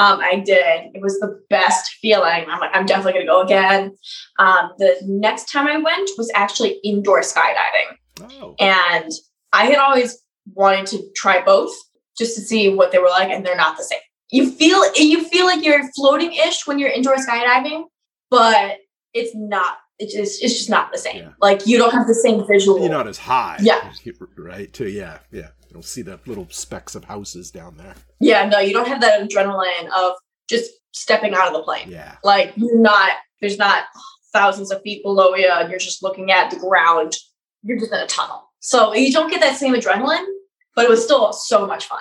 [SPEAKER 2] Um, I did. It was the best feeling. I'm like, I'm definitely going to go again. Um, the next time I went was actually indoor skydiving. Oh. And I had always wanted to try both just to see what they were like, and they're not the same. You feel you feel like you're floating ish when you're indoor skydiving, but it's not it's just it's just not the same. Yeah. Like you don't have the same visual.
[SPEAKER 1] You're not as high.
[SPEAKER 2] Yeah.
[SPEAKER 1] Right. Too. Yeah. Yeah. You don't see the little specks of houses down there.
[SPEAKER 2] Yeah. No, you don't have that adrenaline of just stepping out of the plane.
[SPEAKER 1] Yeah.
[SPEAKER 2] Like you're not. There's not thousands of feet below you, and you're just looking at the ground. You're just in a tunnel. So you don't get that same adrenaline, but it was still so much fun.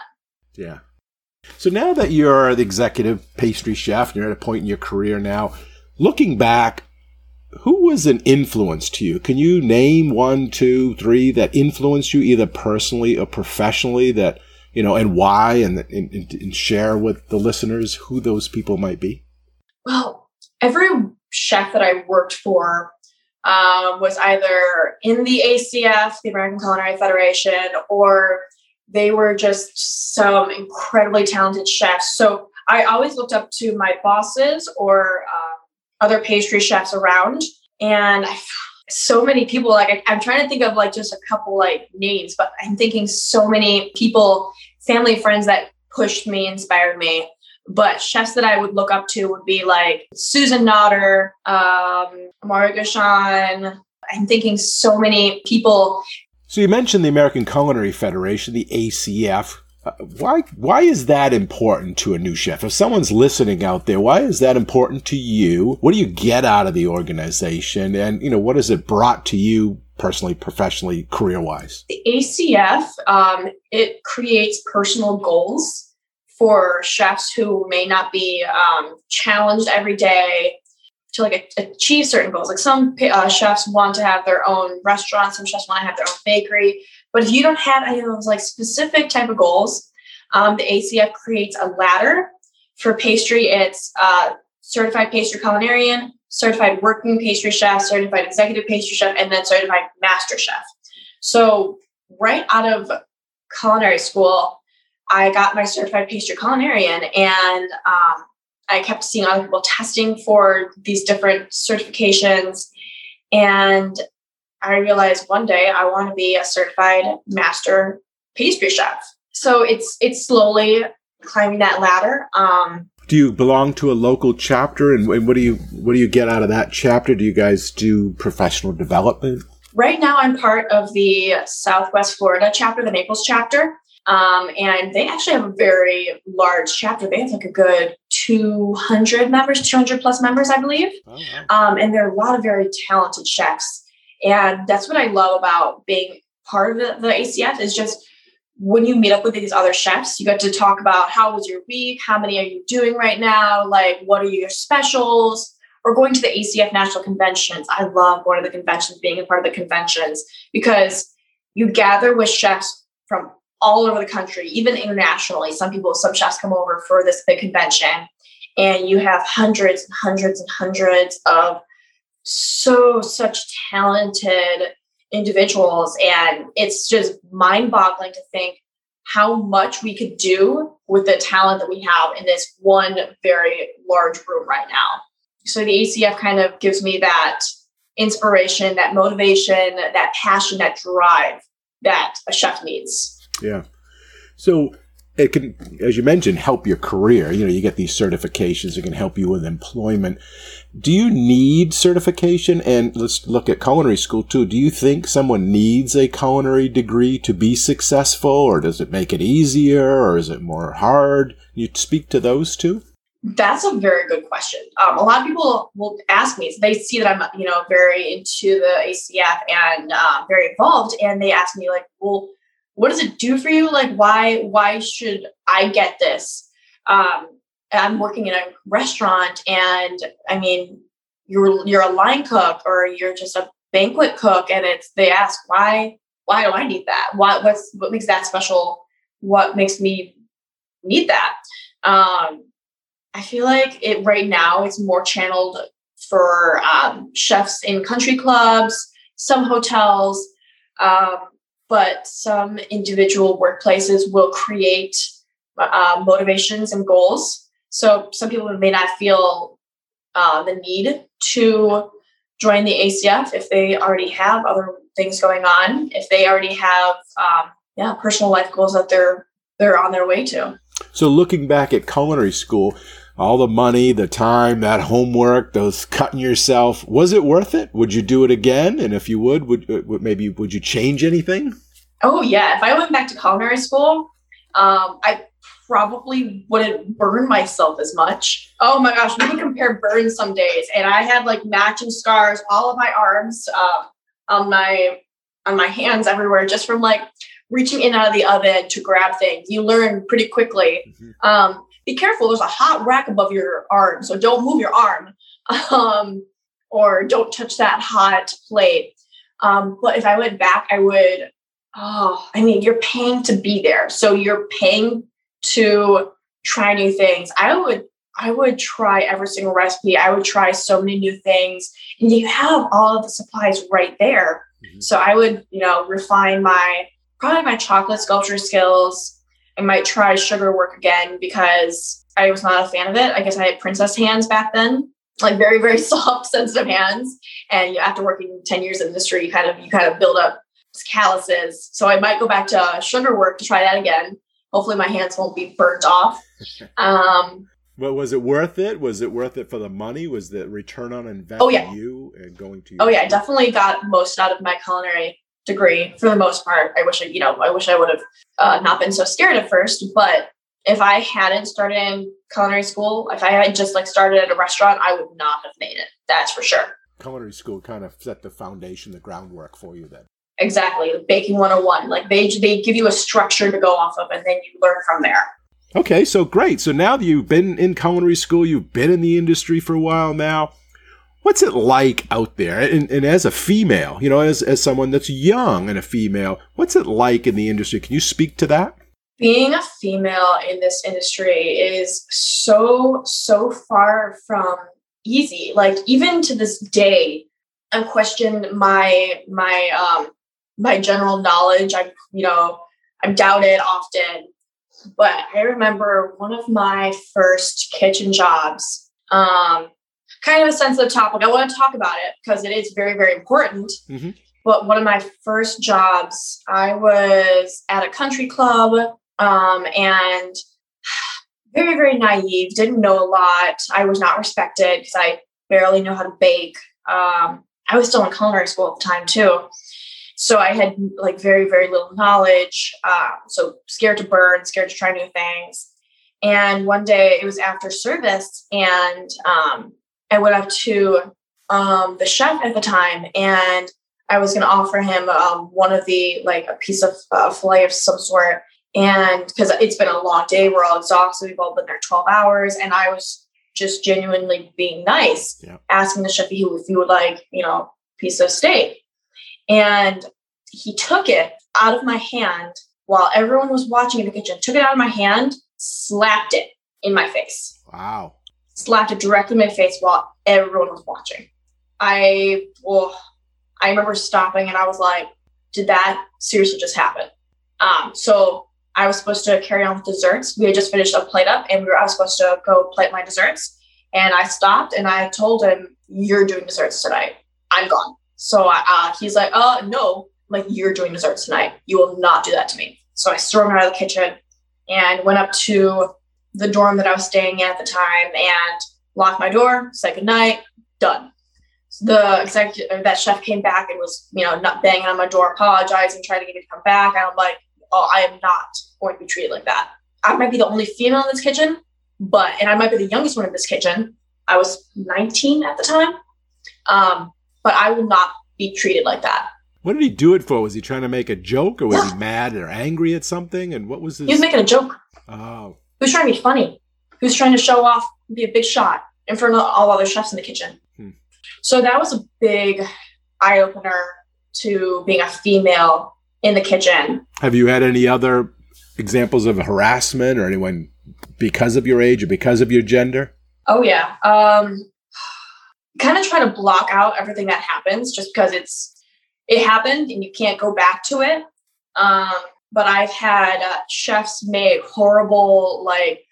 [SPEAKER 1] Yeah. So now that you're the executive pastry chef, you're at a point in your career now. Looking back, who was an influence to you? Can you name one, two, three that influenced you either personally or professionally that, you know, and why and, and, and share with the listeners who those people might be?
[SPEAKER 2] Well, every chef that I worked for um, was either in the ACF, the American Culinary Federation, or they were just some incredibly talented chefs. So I always looked up to my bosses or uh, other pastry chefs around, and I, so many people. Like I, I'm trying to think of like just a couple like names, but I'm thinking so many people, family, friends that pushed me, inspired me. But chefs that I would look up to would be like Susan Notter, um, Amaury Guichon. I'm thinking so many people.
[SPEAKER 1] So you mentioned the American Culinary Federation, the ACF. Why why is that important to a new chef? If someone's listening out there, why is that important to you? What do you get out of the organization, and you know what has it brought to you personally, professionally, career wise?
[SPEAKER 2] The ACF um, it creates personal goals for chefs who may not be um, challenged every day to like achieve certain goals. Like some uh, chefs want to have their own restaurant, some chefs want to have their own bakery. But if you don't have any of those like specific type of goals, um, the ACF creates a ladder for pastry. It's uh, certified pastry culinarian, certified working pastry chef, certified executive pastry chef, and then certified master chef. So right out of culinary school, I got my certified pastry culinarian and um, I kept seeing other people testing for these different certifications. And I realized one day I want to be a certified master pastry chef. So it's it's slowly climbing that ladder. Um,
[SPEAKER 1] do you belong to a local chapter, and, and what do you what do you get out of that chapter? Do you guys do professional development?
[SPEAKER 2] Right now, I'm part of the Southwest Florida chapter, the Naples chapter. Um, and they actually have a very large chapter. They have like a good 200 members, 200 plus members, I believe. Oh, wow. um, and there are a lot of very talented chefs. And that's what I love about being part of the, the ACF is just when you meet up with these other chefs, you get to talk about how was your week, how many are you doing right now, like what are your specials, or going to the ACF national conventions. I love going to the conventions, being a part of the conventions because you gather with chefs from all over the country, even internationally. Some people, some chefs come over for this big convention, and you have hundreds and hundreds and hundreds of so such talented individuals. And it's just mind boggling to think how much we could do with the talent that we have in this one very large room right now. So the ACF kind of gives me that inspiration, that motivation, that passion, that drive that a chef needs.
[SPEAKER 1] Yeah. So it can, as you mentioned, help your career. You know, you get these certifications it can help you with employment. Do you need certification? And let's look at culinary school too. Do you think someone needs a culinary degree to be successful, or does it make it easier, or is it more hard? You speak to those two.
[SPEAKER 2] That's a very good question. Um, a lot of people will ask me. They see that I'm, you know, very into the ACF and uh, very involved, and they ask me like, "Well, what does it do for you like why why should i get this um i'm working in a restaurant and i mean you're you're a line cook or you're just a banquet cook and it's they ask why why do i need that? What what's what makes that special? What makes me need that? Um i feel like it right now it's more channeled for um, chefs in country clubs some hotels um, but some individual workplaces will create uh, motivations and goals. So some people may not feel uh, the need to join the ACF if they already have other things going on, if they already have um, yeah personal life goals that they're they're on their way to.
[SPEAKER 1] So looking back at culinary school, all the money, the time, that homework, those cutting yourself. Was it worth it? Would you do it again? And if you would, would, uh, would maybe would you change anything?
[SPEAKER 2] Oh yeah, if I went back to culinary school, um, I probably wouldn't burn myself as much. Oh my gosh, we would compare burns some days, and I had like matching scars all of my arms, uh, on my on my hands everywhere, just from like reaching in out of the oven to grab things. You learn pretty quickly. Mm-hmm. Um, be careful. There's a hot rack above your arm, so don't move your arm, um, or don't touch that hot plate. Um, but if I went back, I would. Oh, I mean, you're paying to be there, so you're paying to try new things. I would. I would try every single recipe. I would try so many new things, and you have all of the supplies right there. Mm-hmm. So I would, you know, refine my probably my chocolate sculpture skills I might try sugar work again because I was not a fan of it. I guess I had princess hands back then, like very, very soft, sensitive hands. And you, after working 10 years in the industry, you kind of, you kind of build up calluses. So I might go back to sugar work to try that again. Hopefully my hands won't be burnt off. Um,
[SPEAKER 1] but was it worth it? Was it worth it for the money? Was the return on investment
[SPEAKER 2] oh, yeah.
[SPEAKER 1] you and going to?
[SPEAKER 2] Oh yeah, I definitely got most out of my culinary degree for the most part. I wish I, you know, I wish I would have uh, not been so scared at first. But if I hadn't started in culinary school, if I had just like started at a restaurant, I would not have made it. That's for sure.
[SPEAKER 1] Culinary school kind of set the foundation, the groundwork for you then.
[SPEAKER 2] Exactly, baking 101. Like they they give you a structure to go off of, and then you learn from there.
[SPEAKER 1] Okay, so great. So now that you've been in culinary school, you've been in the industry for a while now. What's it like out there? And, and, as a female, you know, as, as someone that's young and a female, what's it like in the industry? Can you speak to that?
[SPEAKER 2] Being a female in this industry is so, so far from easy. Like even to this day, I question my my um my general knowledge. I'm, you know, I'm doubted often. But I remember one of my first kitchen jobs. Um, kind of a sensitive topic. I want to talk about it because it is very, very important. Mm-hmm. But one of my first jobs, I was at a country club um, and very, very naive, didn't know a lot. I was not respected because I barely know how to bake. Um, I was still in culinary school at the time, too. So I had like very, very little knowledge. Uh, so scared to burn, scared to try new things. And one day it was after service, and um, I went up to um, the chef at the time and I was going to offer him um, one of the, like a piece of uh, filet of some sort. And because it's been a long day, we're all exhausted. We've all been there 12 hours. And I was just genuinely being nice, yeah. asking the chef if he would like, you know, piece of steak. And he took it out of my hand while everyone was watching in the kitchen, took it out of my hand, slapped it in my face.
[SPEAKER 1] Wow
[SPEAKER 2] slapped it directly in my face while everyone was watching. I well, I remember stopping and I was like, did that seriously just happen? Um, so I was supposed to carry on with desserts. We had just finished a plate up and we were I was supposed to go plate my desserts. And I stopped and I told him, You're doing desserts tonight. I'm gone. So uh, he's like, Uh, no, like you're doing desserts tonight. You will not do that to me. So I stormed out of the kitchen and went up to the dorm that I was staying at the time and locked my door, said goodnight, done. So the executive, that chef came back and was, you know, not banging on my door, apologizing, trying to get me to come back. And I'm like, oh, I am not going to be treated like that. I might be the only female in this kitchen, but, and I might be the youngest one in this kitchen. I was 19 at the time. Um, but I will not be treated like that.
[SPEAKER 1] What did he do it for? Was he trying to make a joke or was he mad or angry at something? And what was his?
[SPEAKER 2] He was making a joke.
[SPEAKER 1] Oh.
[SPEAKER 2] Who's trying to be funny? Who's trying to show off, be a big shot in front of all other chefs in the kitchen? Hmm. So that was a big eye opener to being a female in the kitchen.
[SPEAKER 1] Have you had any other examples of harassment or anyone because of your age or because of your gender?
[SPEAKER 2] Oh yeah. Um, kind of try to block out everything that happens just because it's it happened and you can't go back to it. Um, but I've had uh, chefs make horrible, like,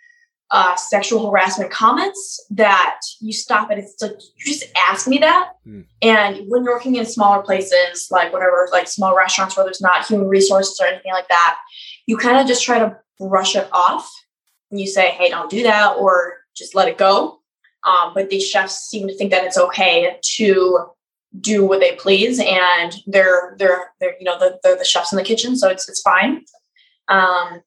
[SPEAKER 2] uh, sexual harassment comments that you stop and it's like you just ask me that mm. and when you're working in smaller places like whatever like small restaurants where there's not human resources or anything like that you kind of just try to brush it off and you say hey don't do that or just let it go um, but these chefs seem to think that it's okay to do what they please and they're they're they're you know the, they're the chefs in the kitchen so it's it's fine. Um,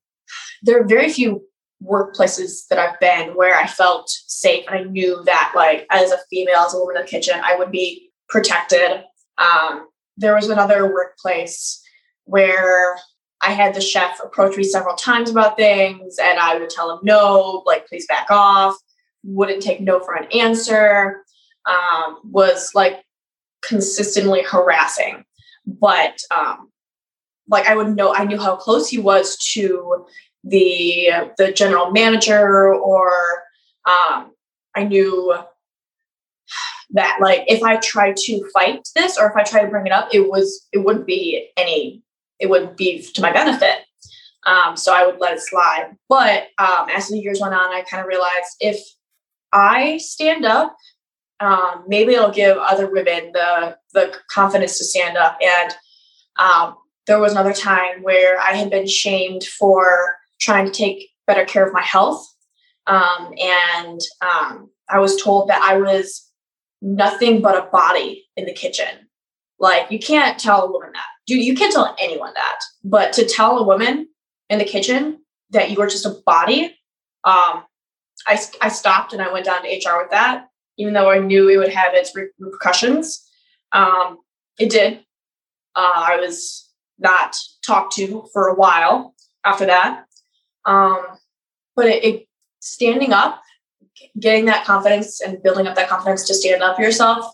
[SPEAKER 2] there are very few workplaces that i've been where i felt safe and i knew that like as a female as a woman in the kitchen i would be protected. Um, there was another workplace where i had the chef approach me several times about things and i would tell him no like please back off wouldn't take no for an answer um, was like consistently harassing. But um, like I would know, I knew how close he was to the the general manager, or um, I knew that like if I tried to fight this or if I tried to bring it up, it was it wouldn't be any it wouldn't be to my benefit. Um, so I would let it slide. But um, as the years went on, I kind of realized if I stand up, um, maybe it'll give other women the the confidence to stand up. And um, there was another time where I had been shamed for trying to take better care of my health, um, and um, I was told that I was nothing but a body in the kitchen. Like you can't tell a woman that, dude. You can't tell anyone that, but to tell a woman in the kitchen that you are just a body, um, I I stopped and I went down to HR with that, even though I knew it would have its repercussions. Um, it did. Uh, I was not talked to for a while after that. Um, but it, it, standing up, getting that confidence and building up that confidence to stand up for yourself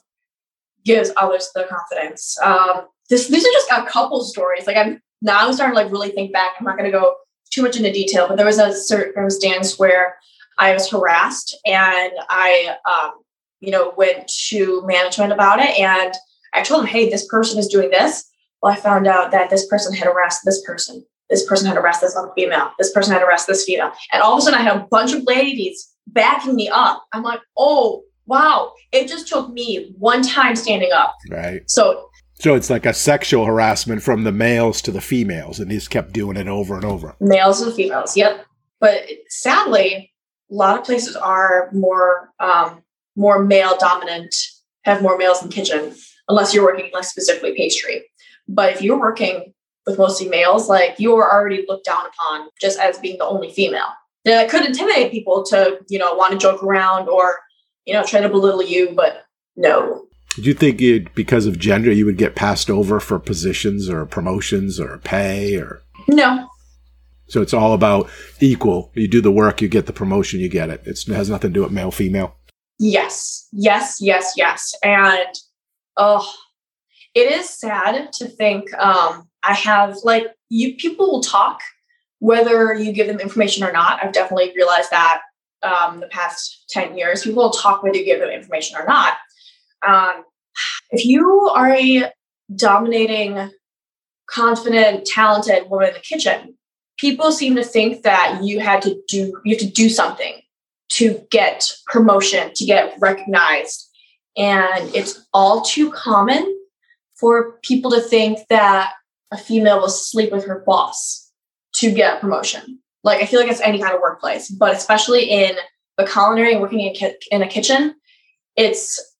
[SPEAKER 2] gives others the confidence. Um, this, these are just a couple stories. Like I'm now I'm starting to like really think back. I'm not going to go too much into detail, but there was a circumstance where I was harassed and I, um, you know, went to management about it and I told them, hey, this person is doing this. Well, I found out that this person had harassed this person. This person had harassed this other female. This person had harassed this female. And all of a sudden, I had a bunch of ladies backing me up. I'm like, oh, wow. It just took me one time standing up.
[SPEAKER 1] Right.
[SPEAKER 2] So,
[SPEAKER 1] so it's like a sexual harassment from the males to the females, and he's kept doing it over and over.
[SPEAKER 2] Males and females, yep. But sadly, a lot of places are more um, more male dominant, have more males in the kitchen, unless you're working like specifically pastry. But if you're working with mostly males, like you are already looked down upon just as being the only female. That could intimidate people to, you know, want to joke around or, you know, try to belittle you, but no.
[SPEAKER 1] Do you think it because of gender you would get passed over for positions or promotions or pay or
[SPEAKER 2] No.
[SPEAKER 1] So it's all about equal. You do the work, you get the promotion, you get it. It's, it has nothing to do with male female.
[SPEAKER 2] Yes. Yes, yes, yes. And oh, it is sad to think um, I have like you people will talk whether you give them information or not. I've definitely realized that um, the past 10 years. People will talk whether you give them information or not. Um, if you are a dominating, confident, talented woman in the kitchen, people seem to think that you had to do you have to do something to get promotion, to get recognized. And it's all too common for people to think that a female will sleep with her boss to get a promotion. Like I feel like it's any kind of workplace, but especially in the culinary and working in, ki- in a kitchen, it's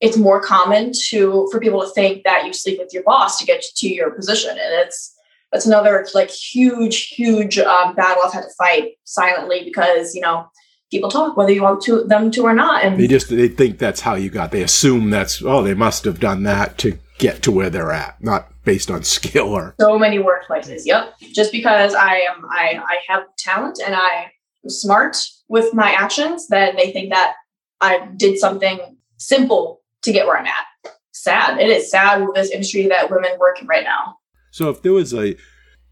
[SPEAKER 2] it's more common to for people to think that you sleep with your boss to get to your position, and it's that's another like huge huge um, battle I've had to fight silently because you know people talk whether you want to them to or not, and
[SPEAKER 1] they just they think that's how you got. They assume that's oh they must have done that to get to where they're at, not based on skill or
[SPEAKER 2] so many workplaces. Yep. Just because I am I I have talent and I am smart with my actions, then they think that I did something simple to get where I'm at. Sad. It is sad with this industry that women work in right now.
[SPEAKER 1] So if there was a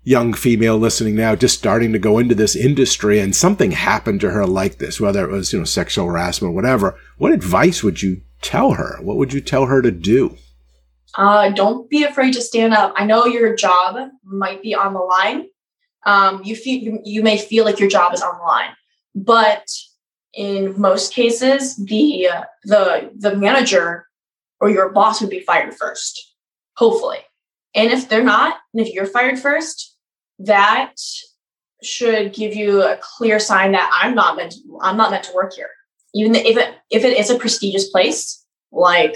[SPEAKER 1] young female listening now just starting to go into this industry and something happened to her like this, whether it was, you know, sexual harassment or whatever, what advice would you tell her? What would you tell her to do?
[SPEAKER 2] Uh, don't be afraid to stand up. I know your job might be on the line. Um, you feel you, you may feel like your job is on the line, but in most cases, the the the manager or your boss would be fired first, hopefully. And if they're not, and if you're fired first, that should give you a clear sign that I'm not meant to, I'm not meant to work here. Even if it if it is a prestigious place like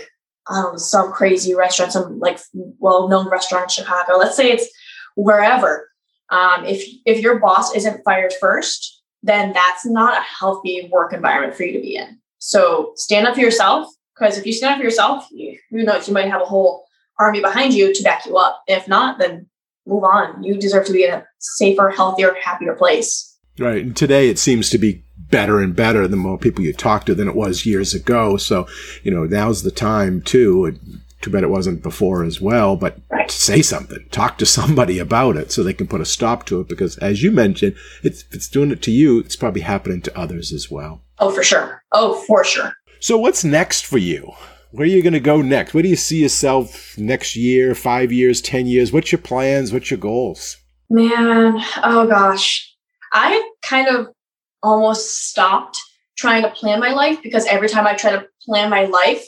[SPEAKER 2] um, some crazy restaurant, some like well-known restaurant in Chicago. Let's say it's wherever. Um, if if your boss isn't fired first, then that's not a healthy work environment for you to be in. So stand up for yourself, because if you stand up for yourself, you, who knows, you might have a whole army behind you to back you up. If not, then move on. You deserve to be in a safer, healthier, happier place.
[SPEAKER 1] Right. And today it seems to be better and better the more people you talk to than it was years ago. So, you know, now's the time too. Too bad it wasn't before as well, but right. say something, talk to somebody about it so they can put a stop to it. Because as you mentioned, it's, if it's doing it to you, it's probably happening to others as well.
[SPEAKER 2] Oh, for sure. Oh, for sure.
[SPEAKER 1] So what's next for you? Where are you going to go next? Where do you see yourself next year, five years, 10 years? What's your plans? What's your goals?
[SPEAKER 2] Man, oh gosh. I kind of almost stopped trying to plan my life because every time I try to plan my life,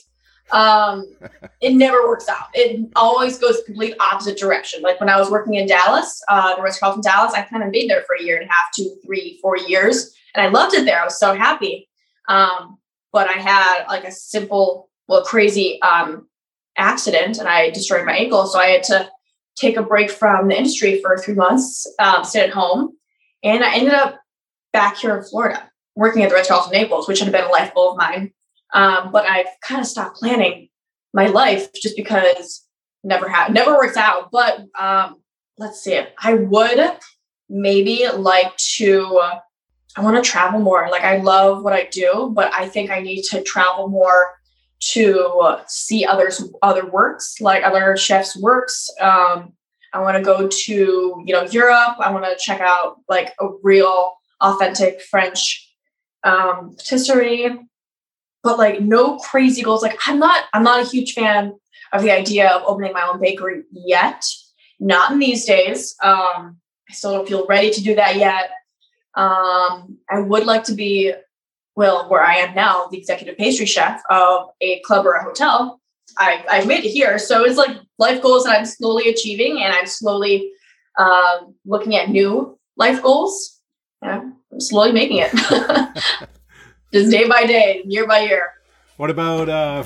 [SPEAKER 2] um, it never works out. It always goes complete opposite direction. Like when I was working in Dallas, uh, the Ritz Carlton Dallas, I kind of made there for a year and a half, two, three, four years, and I loved it there. I was so happy. Um, but I had like a simple, well, crazy um, accident, and I destroyed my ankle, so I had to take a break from the industry for three months, um, sit at home, and I ended up back here in Florida working at the Ritz Carlton Naples, which had been a life goal of mine. Um, but I've kind of stopped planning my life just because never had never worked out. But um, let's see, I would maybe like to. I want to travel more. Like I love what I do, but I think I need to travel more to see others other works, like other chefs' works. Um, I want to go to you know Europe. I want to check out like a real authentic French um, patisserie, but like no crazy goals. Like I'm not I'm not a huge fan of the idea of opening my own bakery yet. Not in these days. Um, I still don't feel ready to do that yet. Um, I would like to be well, where I am now, the executive pastry chef of a club or a hotel, I, I've made it here. So it's like life goals that I'm slowly achieving, and I'm slowly uh, looking at new life goals. Yeah, I'm slowly making it, just day by day, year by year.
[SPEAKER 1] What about uh,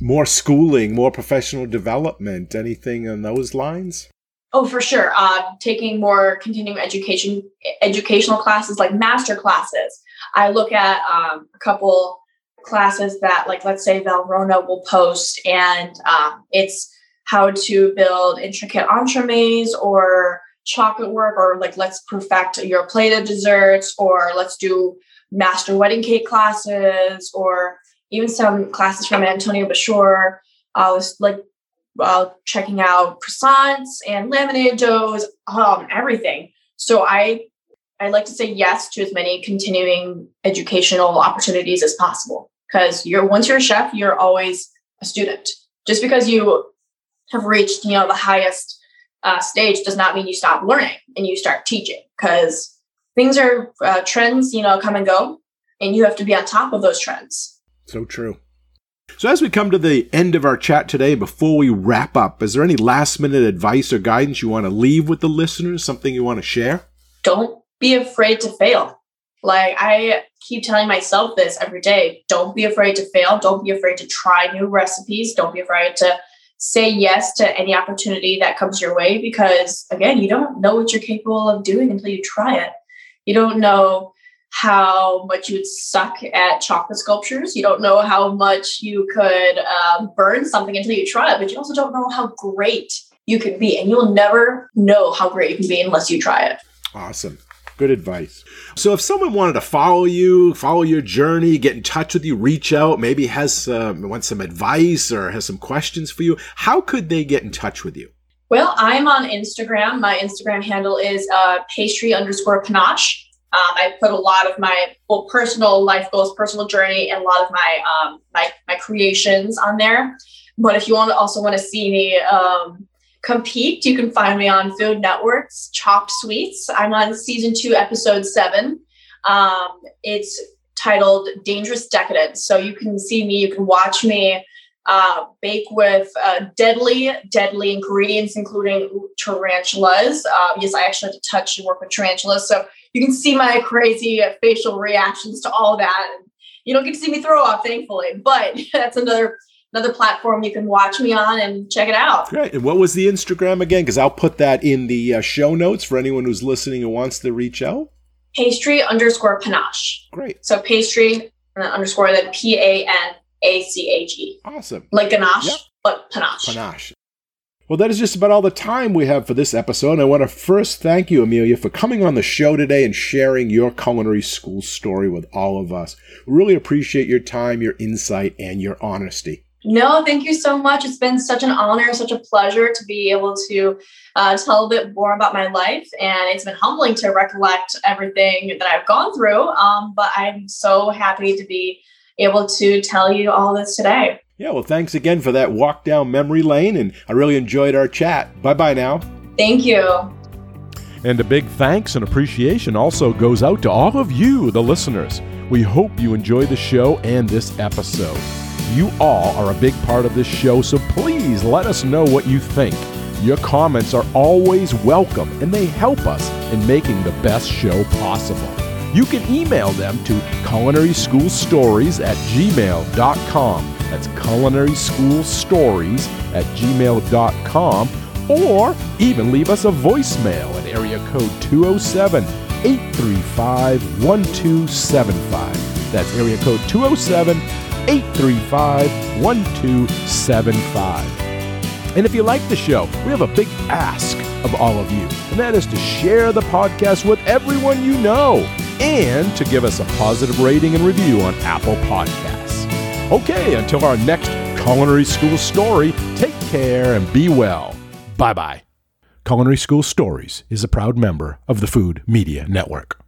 [SPEAKER 1] more schooling, more professional development? Anything on those lines?
[SPEAKER 2] Oh, for sure. Uh, taking more continuing education, educational classes like master classes. I look at um, a couple classes that, like, let's say Valrhona will post, and um, it's how to build intricate entremets or chocolate work, or like let's perfect your plated desserts, or let's do master wedding cake classes, or even some classes from Antonio Bachour. I was like uh, checking out croissants and laminated doughs, um, everything. So I I like to say yes to as many continuing educational opportunities as possible because you're once you're a chef, you're always a student. Just because you have reached you know the highest uh, stage does not mean you stop learning and you start teaching because things are uh, trends you know come and go and you have to be on top of those trends.
[SPEAKER 1] So true. So, as we come to the end of our chat today, before we wrap up, is there any last minute advice or guidance you want to leave with the listeners? Something you want to share?
[SPEAKER 2] Don't be afraid to fail. Like, I keep telling myself this every day don't be afraid to fail. Don't be afraid to try new recipes. Don't be afraid to say yes to any opportunity that comes your way because, again, you don't know what you're capable of doing until you try it. You don't know how much you would suck at chocolate sculptures. You don't know how much you could um, burn something until you try it, but you also don't know how great you can be. And you'll never know how great you can be unless you try it.
[SPEAKER 1] Awesome. Good advice. So, if someone wanted to follow you, follow your journey, get in touch with you, reach out, maybe has uh, wants some advice or has some questions for you, how could they get in touch with you?
[SPEAKER 2] Well, I'm on Instagram. My Instagram handle is uh, pastry underscore panache. Um, I put a lot of my well personal life goals, personal journey, and a lot of my um, my my creations on there. But if you want to also want to see me um, compete, you can find me on Food Network's Chopped Sweets. I'm on season two, episode seven. Um, it's titled Dangerous Decadence. So you can see me, you can watch me uh, bake with uh, deadly, deadly ingredients, including tarantulas. Uh, yes, I actually had to touch and work with tarantulas. So you can see my crazy facial reactions to all that. You don't get to see me throw up, thankfully, but that's another another platform you can watch me on and check it out.
[SPEAKER 1] Great. And what was the Instagram again? Because I'll put that in the uh, show notes for anyone who's listening and wants to reach out.
[SPEAKER 2] Pastry underscore panache.
[SPEAKER 1] Great.
[SPEAKER 2] So pastry and then underscore then P A N A C H E.
[SPEAKER 1] Awesome.
[SPEAKER 2] Like ganache, yep. but panache.
[SPEAKER 1] Panache. Well, that is just about all the time we have for this episode. I want to first thank you, Amelia, for coming on the show today and sharing your culinary school story with all of us. We really appreciate your time, your insight, and your honesty.
[SPEAKER 2] No, thank you so much. It's been such an honor, such a pleasure to be able to uh, tell a bit more about my life. And it's been humbling to recollect everything that I've gone through. Um, but I'm so happy to be able to tell you all this today.
[SPEAKER 1] Yeah, well, thanks again for that walk down memory lane, and I really enjoyed our chat. Bye bye now.
[SPEAKER 2] Thank you.
[SPEAKER 1] And a big thanks and appreciation also goes out to all of you, the listeners. We hope you enjoy the show and this episode. You all are a big part of this show, so please let us know what you think. Your comments are always welcome and they help us in making the best show possible. You can email them to culinaryschoolstories at gmail.com. That's culinaryschoolstories at gmail.com. Or even leave us a voicemail at area code 207 835 1275. That's area code 207 835 1275. And if you like the show, we have a big ask of all of you, and that is to share the podcast with everyone you know and to give us a positive rating and review on Apple Podcasts. Okay, until our next Culinary School story, take care and be well. Bye bye. Culinary School Stories is a proud member of the Food Media Network.